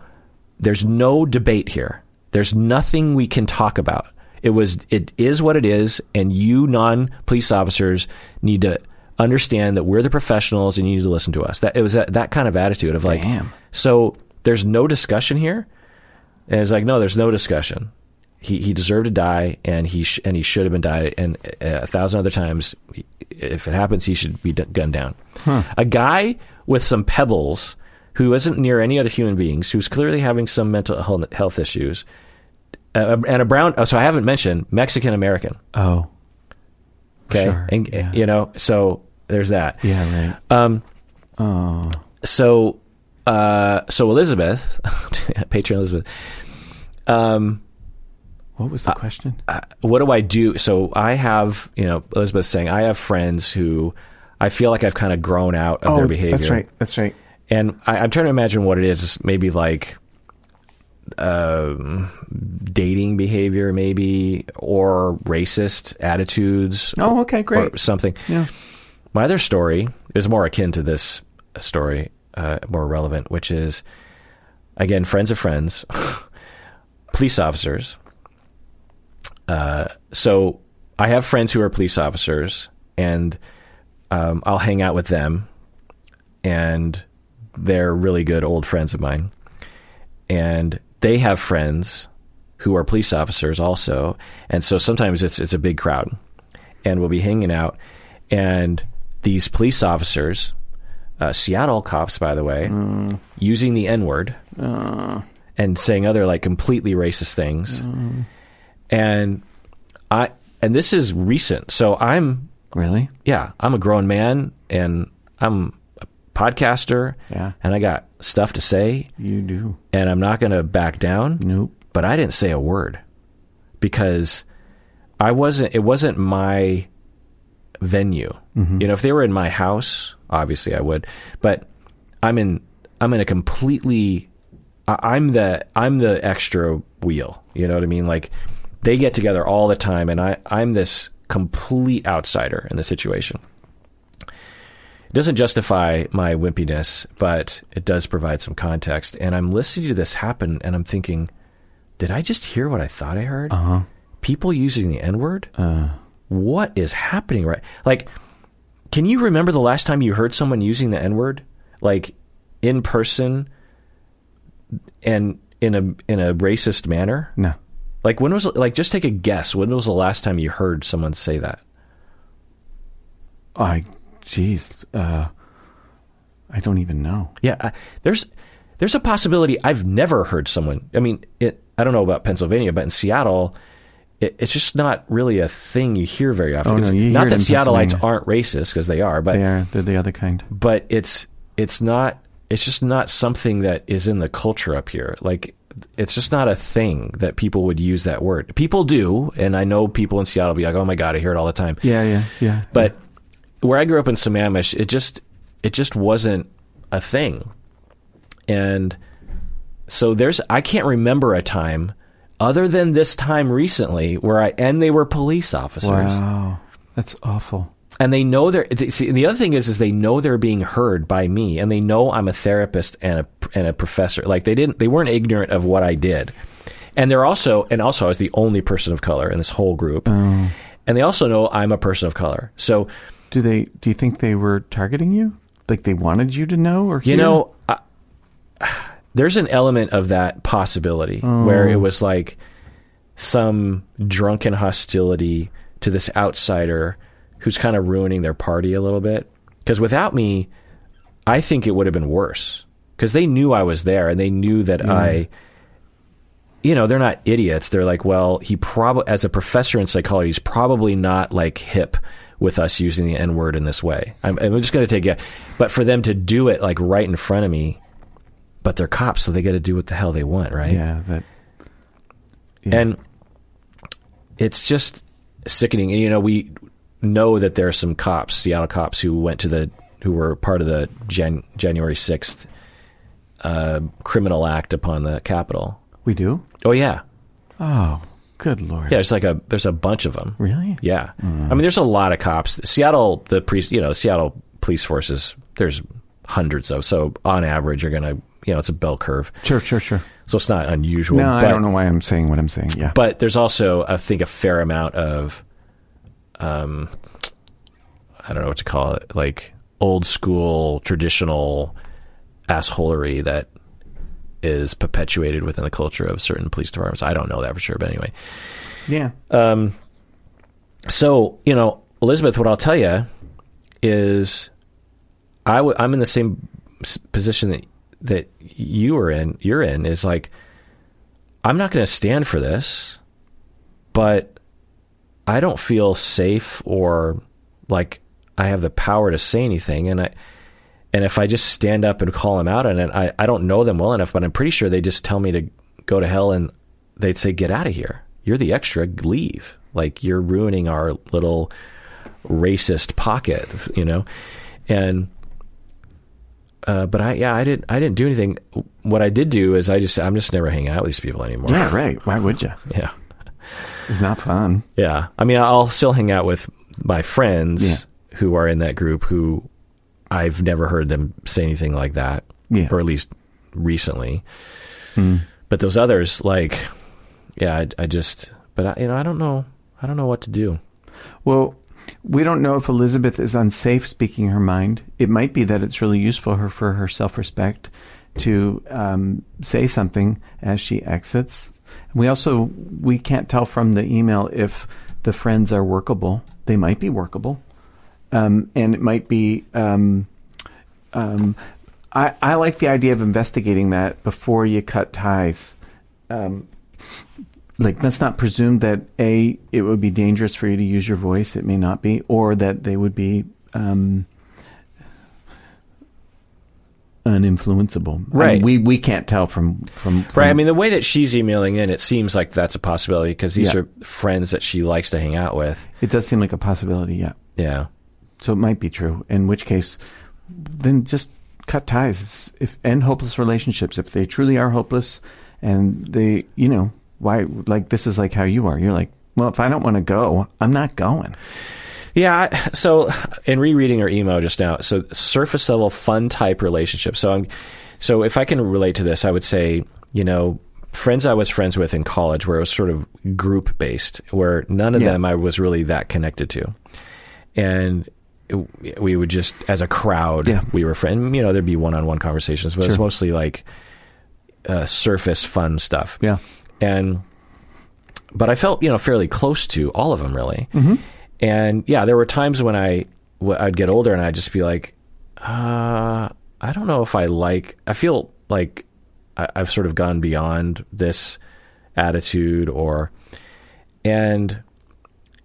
there's no debate here. There's nothing we can talk about. It was it is what it is, and you non police officers need to understand that we're the professionals and you need to listen to us. That it was that, that kind of attitude of like Damn. so there's no discussion here. And it's like, no, there's no discussion. He he deserved to die, and he sh- and he should have been died. And uh, a thousand other times, if it happens, he should be d- gunned down. A guy with some pebbles, who isn't near any other human beings, who's clearly having some mental health issues, uh, and a brown. Oh, so I haven't mentioned Mexican American. Oh. Okay, Sure, and yeah. you know, so there's that. Yeah, right. Um, Oh. so uh so Elizabeth <laughs> patron Elizabeth um What was the question? uh, what do I do so I have you know Elizabeth saying I have friends who I feel like I've kind of grown out of their behavior Oh, That's right. That's right. and I, I'm trying to imagine what It's maybe like um dating behavior maybe or racist attitudes Oh, okay, or great. something Yeah. my other story is more akin to this story, uh, more relevant, which is again friends of friends, <laughs> police officers. Uh, so I have friends who are police officers, and um, I'll hang out with them, and they're really good old friends of mine, and they have friends who are police officers also, and so sometimes it's it's a big crowd, and we'll be hanging out, and these police officers, uh, Seattle cops, by the way, using the N word and saying other like completely racist things, and I and this is recent, so I'm Really? yeah, I'm a grown man and I'm podcaster, Yeah. and I got stuff to say, You do. and I'm not going to back down Nope. but I didn't say a word because I wasn't. It wasn't my venue. Mm-hmm. You know, if they were in my house, obviously I would. But I'm in. I'm in a completely. I'm the. I'm the extra wheel. You know what I mean? Like they get together all the time, and I. I'm this complete outsider in the situation. It doesn't justify my wimpiness, but it does provide some context. And I'm listening to this happen, and I'm thinking, did I just hear what I thought I heard? Uh huh. People using the N word? Uh. What is happening right? Like, can you remember the last time you heard someone using the N word? Like, in person and in a in a racist manner? No. Like when was like just take a guess, when was the last time you heard someone say that? I. Jeez. Uh. I don't even know. Yeah, I, there's there's a possibility I've never heard someone. I mean, it, I don't know about Pennsylvania, but in Seattle, it, it's just not really a thing you hear very often. Oh, no, you not that Seattleites aren't racist because they are, but They are. They're the other kind. but it's it's not it's just not something that is in the culture up here. Like it's just not a thing that people would use that word. People do, and I know people in Seattle be like, "Oh my god, I hear it all the time." Yeah. Yeah. Yeah. But where I grew up in Sammamish, it just it just wasn't a thing. And so there's I can't remember a time other than this time recently where I and they were police officers Wow. That's awful. and they know they're see, the other thing is is they know they're being heard by me and they know I'm a therapist and a and a professor like they didn't they weren't ignorant of what I did and they're also and also I was the only person of color in this whole group oh. and they also know I'm a person of color so Do they? Do you think they were targeting you? Like they wanted you to know, or you know I, <sighs> there's an element of that possibility where it oh. was like some drunken hostility to this outsider who's kind of ruining their party a little bit. Because without me i think it would have been worse. Because they knew i was there and they knew that i you know they're not idiots. They're like well he probably as a professor in psychology he's probably not like hip with us using the n word in this way i'm, I'm just going to take it but for them to do it like right in front of me but they're cops so they got to do what the hell they want right Yeah. That. Yeah. and it's just sickening. And you know, we know that there are some cops, Seattle cops, who went to the who were part of the Jan- January sixth uh, criminal act upon the Capitol. we do. Oh yeah, Oh Good lord. Yeah, there's like a there's a bunch of them. Really? Yeah, I mean, there's a lot of cops. Seattle, the police, you know, Seattle police forces. There's hundreds of. So on average, you're gonna, you know, it's a bell curve. Sure, sure, sure. So it's not unusual. No, but, I don't know why I'm saying what I'm saying. Yeah. But there's also, I think, a fair amount of, um, I don't know what to call it, like old school, traditional assholery that is perpetuated within the culture of certain police departments. I don't know that for sure, but anyway. yeah. Um, so you know, Elizabeth, what I'll tell you is, I w- I'm in the same position that that you are in. You're in is like, I'm not going to stand for this, but I don't feel safe or like I have the power to say anything, and I. And if I just stand up and call them out on it, I, I don't know them well enough, but I'm pretty sure they just tell me to go to hell and they'd say, get out of here. You're the extra, leave. Like you're ruining our little racist pocket, you know? And, uh, but I, yeah, I didn't, I didn't do anything. What I did do is I just, I'm just never hanging out with these people anymore. Yeah, right. Why would you? <laughs> Yeah. It's not fun. Yeah. I mean, I'll still hang out with my friends Yeah. who are in that group who I've never heard them say anything like that. Yeah. Or at least recently. But those others, like, yeah, I, I just, but I, you know, I don't know. I don't know what to do. Well, we don't know if Elizabeth is unsafe speaking her mind. It might be that it's really useful her for her self respect to um, say something as she exits. We also we can't tell from the email if the friends are workable. They might be workable, um, and it might be. Um, um, I, I like the idea of investigating that before you cut ties. Um, like let's not presume that a it would be dangerous for you to use your voice it may not be or that they would be um uninfluenceable I mean, Right. we we can't tell from from, from Right. I mean, the way that she's emailing in, it seems like that's a possibility because these Yeah. are friends that she likes to hang out with. it does seem like a possibility yeah Yeah. So it might be true in which case then just cut ties if end hopeless relationships if they truly are hopeless and they you know why like this is like how you are you're like well if i don't want to go i'm not going Yeah. So, in rereading her email just now, so surface level fun type relationship. So, I'm, so if I can relate to this, I would say, you know, friends I was friends with in college, where it was sort of group based, where none of Yeah. them I was really that connected to, and it- we would just, as a crowd, Yeah. we were friends. You know, there'd be one on one conversations, but it's Sure. mostly like uh, surface fun stuff yeah and but I felt you know fairly close to all of them really. Mm-hmm. And yeah, there were times when I w- I'd get older and I'd just be like, uh, I don't know if I like. I feel like I, I've sort of gone beyond this attitude, or and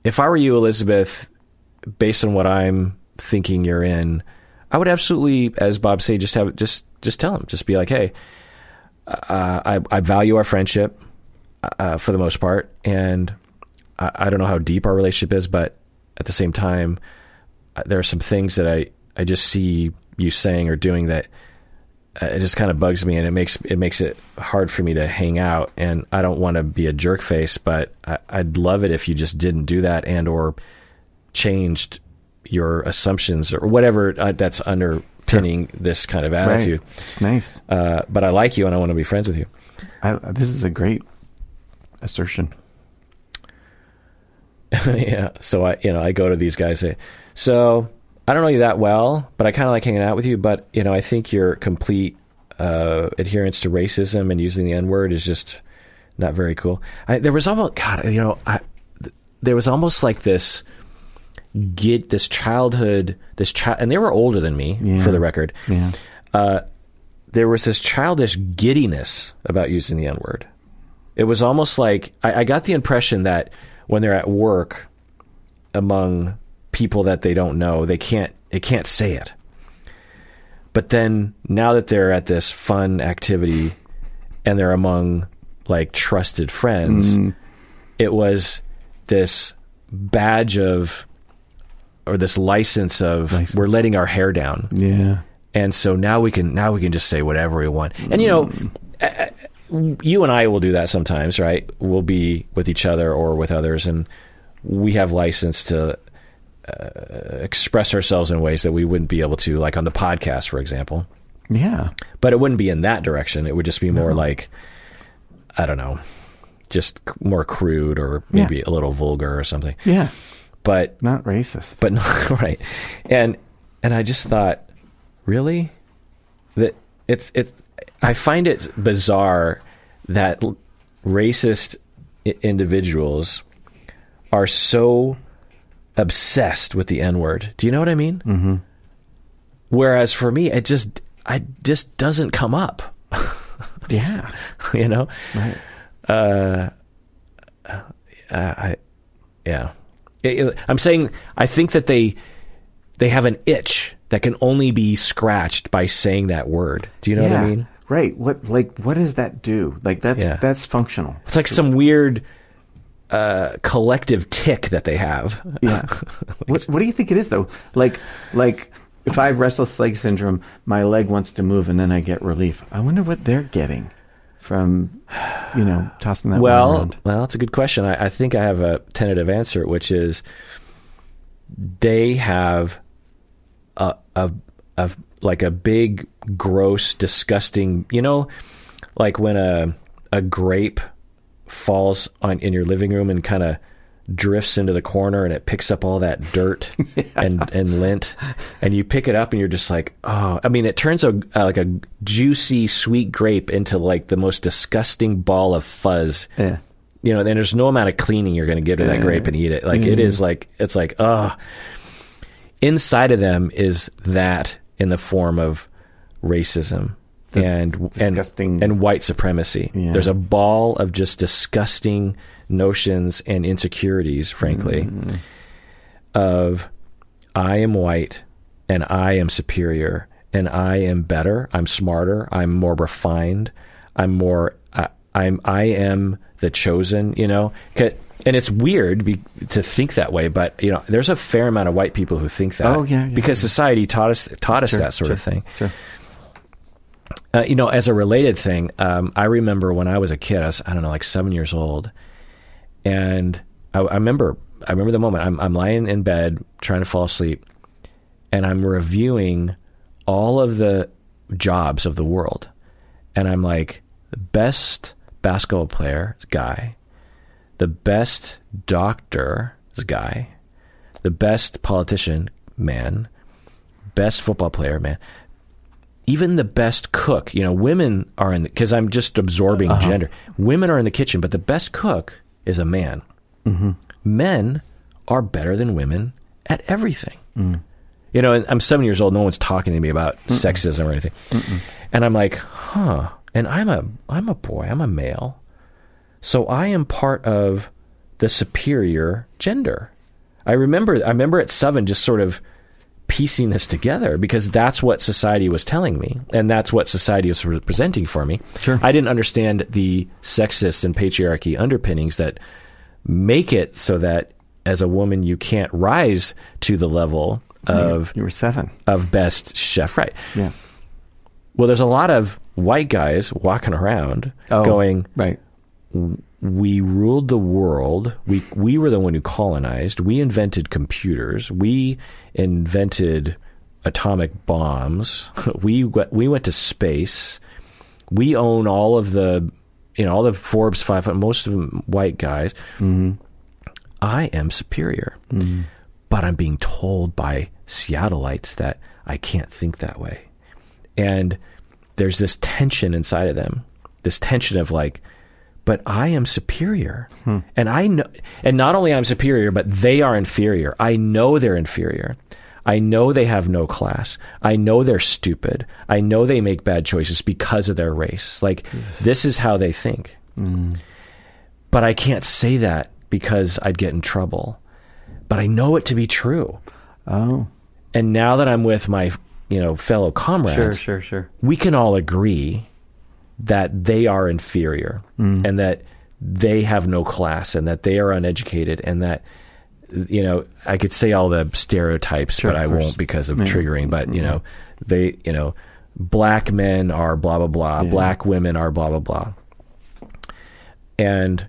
if I were you, Elizabeth, based on what I'm thinking you're in, I would absolutely, as Bob said, just have just just tell him, just be like, hey, uh, I I value our friendship uh, for the most part, and I, I don't know how deep our relationship is, but at the same time, uh, there are some things that I I just see you saying or doing that uh, it just kind of bugs me, and it makes it makes it hard for me to hang out. And I don't want to be a jerk face, but I, I'd love it if you just didn't do that and or changed your assumptions or whatever uh, that's underpinning this kind of attitude. Right. It's nice. Uh, but I like you, and I want to be friends with you. I, this is a great assertion. <laughs> yeah. So I, you know, I go to these guys. Say, so I don't know you that well, but I kind of like hanging out with you. But you know, I think your complete uh, adherence to racism and using the N word is just not very cool. I, there was almost God, you know, I, th- there was almost like this get this childhood, this child, and they were older than me, Yeah. for the record. Yeah. Uh, there was this childish giddiness about using the N word. It was almost like I, I got the impression that when they're at work among people that they don't know, they can't they can't say it. But then now that they're at this fun activity and they're among like trusted friends, it was this badge of or this license of License. we're letting our hair down Yeah. and so now we can now we can just say whatever we want and you know I- you and I will do that sometimes, right? We'll be with each other or with others, and we have license to uh, express ourselves in ways that we wouldn't be able to, like on the podcast, for example. Yeah. But it wouldn't be in that direction. It would just be more like, I don't know, just more crude or maybe a little vulgar or something. Yeah. But Not racist. but not <laughs> right. And and I just thought, really, that it's it. I find it bizarre that racist individuals are so obsessed with the N word. Do you know what I mean? Mm-hmm. Whereas for me, it just I just doesn't come up. <laughs> yeah. you know, Right. uh, I, yeah. It- I'm saying I think that they they have an itch that can only be scratched by saying that word. Do you know what I mean? Right. What like what does that do? Like that's Yeah. that's functional. It's like some weird uh, collective tic that they have. Yeah. <laughs> what What do you think it is though? Like like if I have restless leg syndrome, my leg wants to move, and then I get relief. I wonder what they're getting from, you know, tossing that Well, around. well, that's a good question. I, I think I have a tentative answer, which is they have a, a, a like a big, gross, disgusting. You know, like when a a grape falls on in your living room and kind of drifts into the corner and it picks up all that dirt <laughs> and and lint and you pick it up and you're just like oh i mean it turns a uh, like a juicy sweet grape into like the most disgusting ball of fuzz Yeah. you know, and there's no amount of cleaning you're going to give to that grape and eat it. Like it is like it's like oh, inside of them is that in the form of racism and and disgusting- and white supremacy. Yeah. There's a ball of just disgusting notions and insecurities, frankly, Mm-hmm. of I am white and I am superior and I am better. I'm smarter. I'm more refined. I'm more. I, I'm. I am the chosen. You know. And it's weird be, to think that way, but you know, there's a fair amount of white people who think that. Oh, yeah, yeah, because society taught us taught us Sure, that sort of thing. Sure. Uh, you know, as a related thing, um, I remember when I was a kid, I was, I don't know, like seven years old. And I, I remember, I remember the moment I'm, I'm lying in bed trying to fall asleep and I'm reviewing all of the jobs of the world. And I'm like, the best basketball player guy, the best doctor guy, the best politician, man, best football player, man even the best cook, you know, women are in because I'm just absorbing uh-huh. gender. Women are in the kitchen, but the best cook is a man. Mm-hmm. Men are better than women at everything. Mm. You know, I'm seven years old. No one's talking to me about sexism or anything, and I'm like, huh. And I'm a I'm a boy. I'm a male, so I am part of the superior gender. I remember I remember at seven just sort of piecing this together because that's what society was telling me and that's what society was representing for me. Sure. I didn't understand the sexist and patriarchy underpinnings that make it so that as a woman you can't rise to the level oh, of You were seven. of best chef right. Yeah. Well, there's a lot of white guys walking around Oh. going, Right. We ruled the world. We we were the one who colonized. We invented computers. We invented atomic bombs. <laughs> We we we went to space. We own all of the you know all the Forbes 500. Most of them white guys. Mm-hmm. I am superior, mm-hmm. but I'm being told by Seattleites that I can't think that way, and there's this tension inside of them. This tension of like, but I am superior. Hmm. And I know, and not only I'm superior, but they are inferior. I know they're inferior. I know they have no class. I know they're stupid. I know they make bad choices because of their race. Like, this is how they think. Hmm. But I can't say that because I'd get in trouble. But I know it to be true. Oh. And now that I'm with my, you know, fellow comrades, Sure. Sure. Sure. we can all agree that they are inferior mm. and that they have no class and that they are uneducated and that you know I could say all the stereotypes Sure, but I won't because of Yeah. triggering but you mm-hmm. know they you know black men are blah blah blah. Black women are blah blah blah. And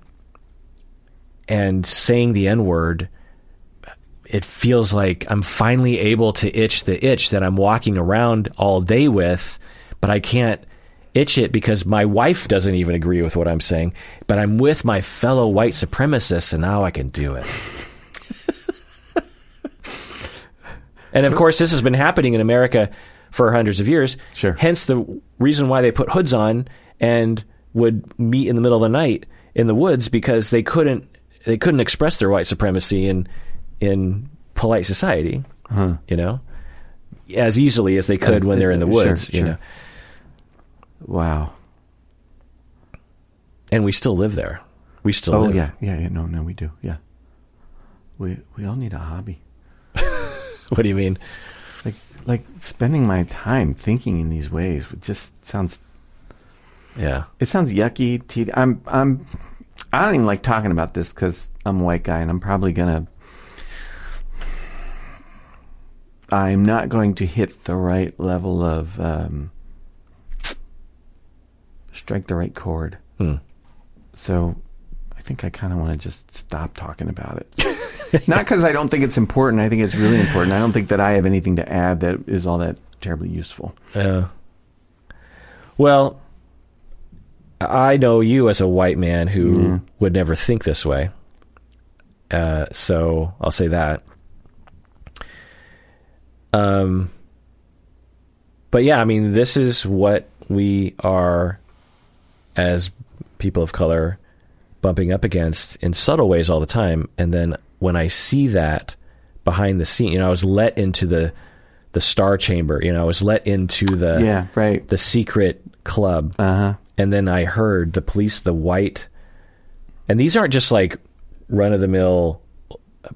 and saying the N word, it feels like I'm finally able to itch the itch that I'm walking around all day with, but I can't itch it because my wife doesn't even agree with what I'm saying. But I'm with my fellow white supremacists, and now I can do it. <laughs> and of course, this has been happening in America for hundreds of years. Sure. Hence the reason why they put hoods on and would meet in the middle of the night in the woods because they couldn't they couldn't express their white supremacy in in polite society. You know, as easily as they could As when they- they're in the sure, woods. You sure. know, Wow. and we still live there. We still. Oh live. yeah, yeah, yeah. No, no, we do. Yeah. We we all need a hobby. <laughs> What do you mean? Like like spending my time thinking in these ways just sounds Yeah. it sounds yucky. Te- I'm I'm I don't even like talking about this because I'm a white guy and I'm probably gonna. I'm not going to hit the right level of um, strike the right chord. Hmm. So I think I kind of want to just stop talking about it. <laughs> Not because I don't think it's important. I think it's really important. I don't think that I have anything to add that is all that terribly useful. Yeah. Well, I know you as a white man who Yeah. would never think this way. Uh, so I'll say that. Um, but yeah, I mean, this is what we are as people of color bumping up against in subtle ways all the time. And then when I see that behind the scene, you know, I was let into the the star chamber. You know, I was let into the yeah, right. the secret club, Uh huh. and then I heard the police, the white, and these aren't just like run of the mill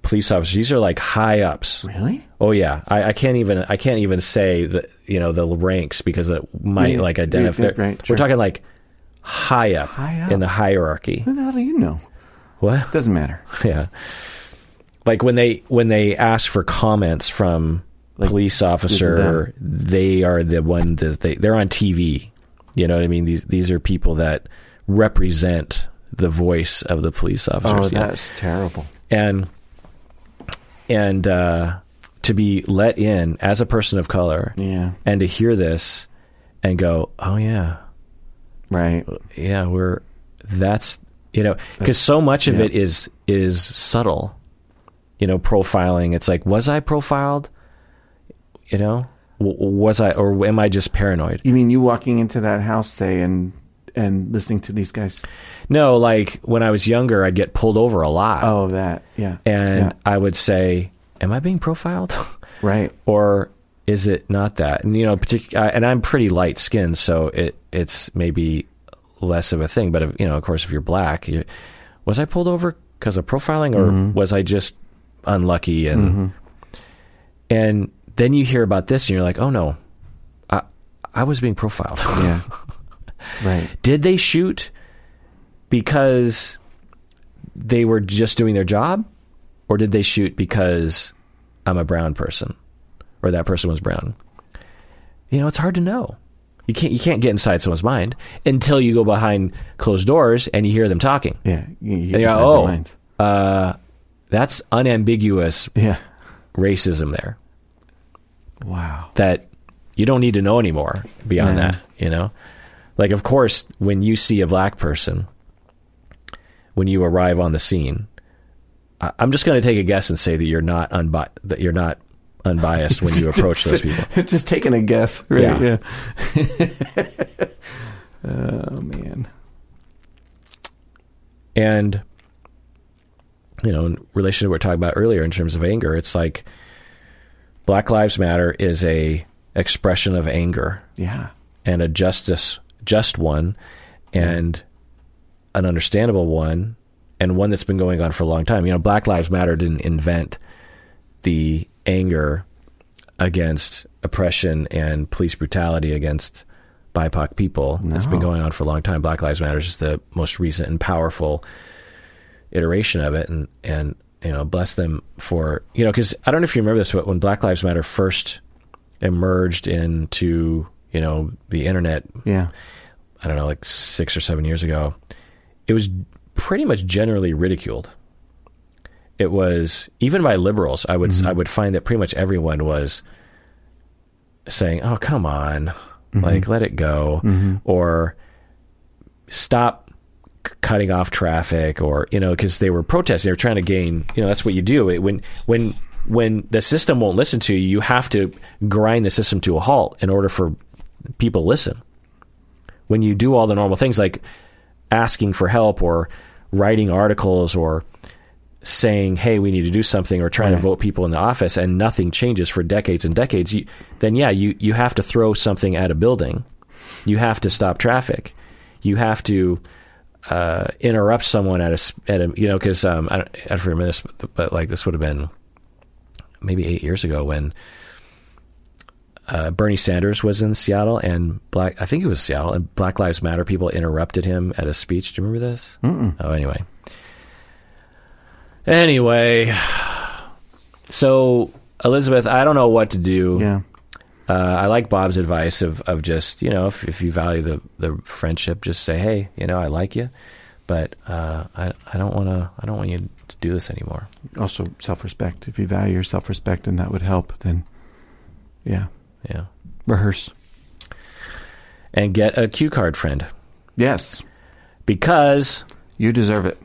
police officers. These are like high ups. Really? Oh yeah, I, I can't even I can't even say the you know the ranks because it might Yeah, like identify. yeah, right, We're talking like high up, High up. in the hierarchy. Who the hell do you know? What? Doesn't matter. <laughs> Yeah. Like when they when they ask for comments from Like, police officer, they are the one that they they're on TV. You know what I mean? These these are people that represent the voice of the police Oh, officers. Yeah. that's terrible. And and uh, to be let in as a person of color Yeah. and to hear this and go, oh yeah, Right. yeah, we're that's you know because so much of yeah. it is is subtle. You know, profiling. It's like, was I profiled? You know, was I or am I just paranoid? You mean you walking into that house, say, and and listening to these guys? No, like when I was younger, I'd get pulled over a lot, Oh, that. Yeah. and yeah. I would say, "Am I being profiled?" <laughs> Right. or is it not that? And you know, partic- uh, and I'm pretty light skinned, so it it's maybe less of a thing. But if, you know, of course, if you're black, you, was I pulled over because of profiling, or Mm-hmm. was I just unlucky? And and then you hear about this, and you're like, oh no, I I was being profiled. Yeah. <laughs> right. Did they shoot because they were just doing their job, or did they shoot because I'm a brown person, or that person was brown? You know, it's hard to know. You can't you can't get inside someone's mind until you go behind closed doors and you hear them talking. Yeah. You, And you go, inside oh, uh, that's unambiguous Yeah. racism there Wow. that you don't need to know anymore beyond Yeah. that, you know? Like, of course, when you see a black person, when you arrive on the scene, I'm just going to take a guess and say that you're not unbi- that you're not unbiased when you <laughs> approach those people. <laughs> Just taking a guess. Right. Yeah. Yeah. <laughs> oh man. And you know, in relation to what we were talking about earlier in terms of anger, it's like Black Lives Matter is a expression of anger Yeah. and a justice just one and an understandable one and one that's been going on for a long time. You know, Black Lives Matter didn't invent the anger against oppression and police brutality against BIPOC people. It's been going on for a long time. Black Lives Matter is just the most recent and powerful iteration of it, and and you know, bless them for you know, because I don't know if you remember this, but when Black Lives Matter first emerged into you know the internet Yeah. I don't know, like six or seven years ago, it was pretty much generally ridiculed. It was even by liberals. I would I mm-hmm. would find that pretty much everyone was saying, "Oh, come on, mm-hmm. like let it go," mm-hmm. or stop c- cutting off traffic, or you know, because they were protesting. They were trying to gain. You know, that's what you do It- when when when the system won't listen to you. You have to grind the system to a halt in order for people to listen. When you do all the normal things like asking for help or writing articles or saying, "Hey, we need to do something," or trying to vote people in the office, and nothing changes for decades and decades, you, then yeah, you you have to throw something at a building. You have to stop traffic. You have to uh, interrupt someone at a at a you know because um, I don't, I don't remember this, but, but like this would have been maybe eight years ago when. Uh, Bernie Sanders was in Seattle, and Black—I think it was Seattle, and Black Lives Matter people interrupted him at a speech. Do you remember this? Mm-mm. Oh, anyway, Anyway, so Elizabeth, I don't know what to do. Yeah. Uh, I like Bob's advice of, of just you know if, if you value the, the friendship, just say hey, you know I like you, but uh, I I don't want to I don't want you to do this anymore. Also, self respect. If you value your self respect and that would help, then yeah, Yeah, rehearse. and get a cue card friend Yes, because you deserve it.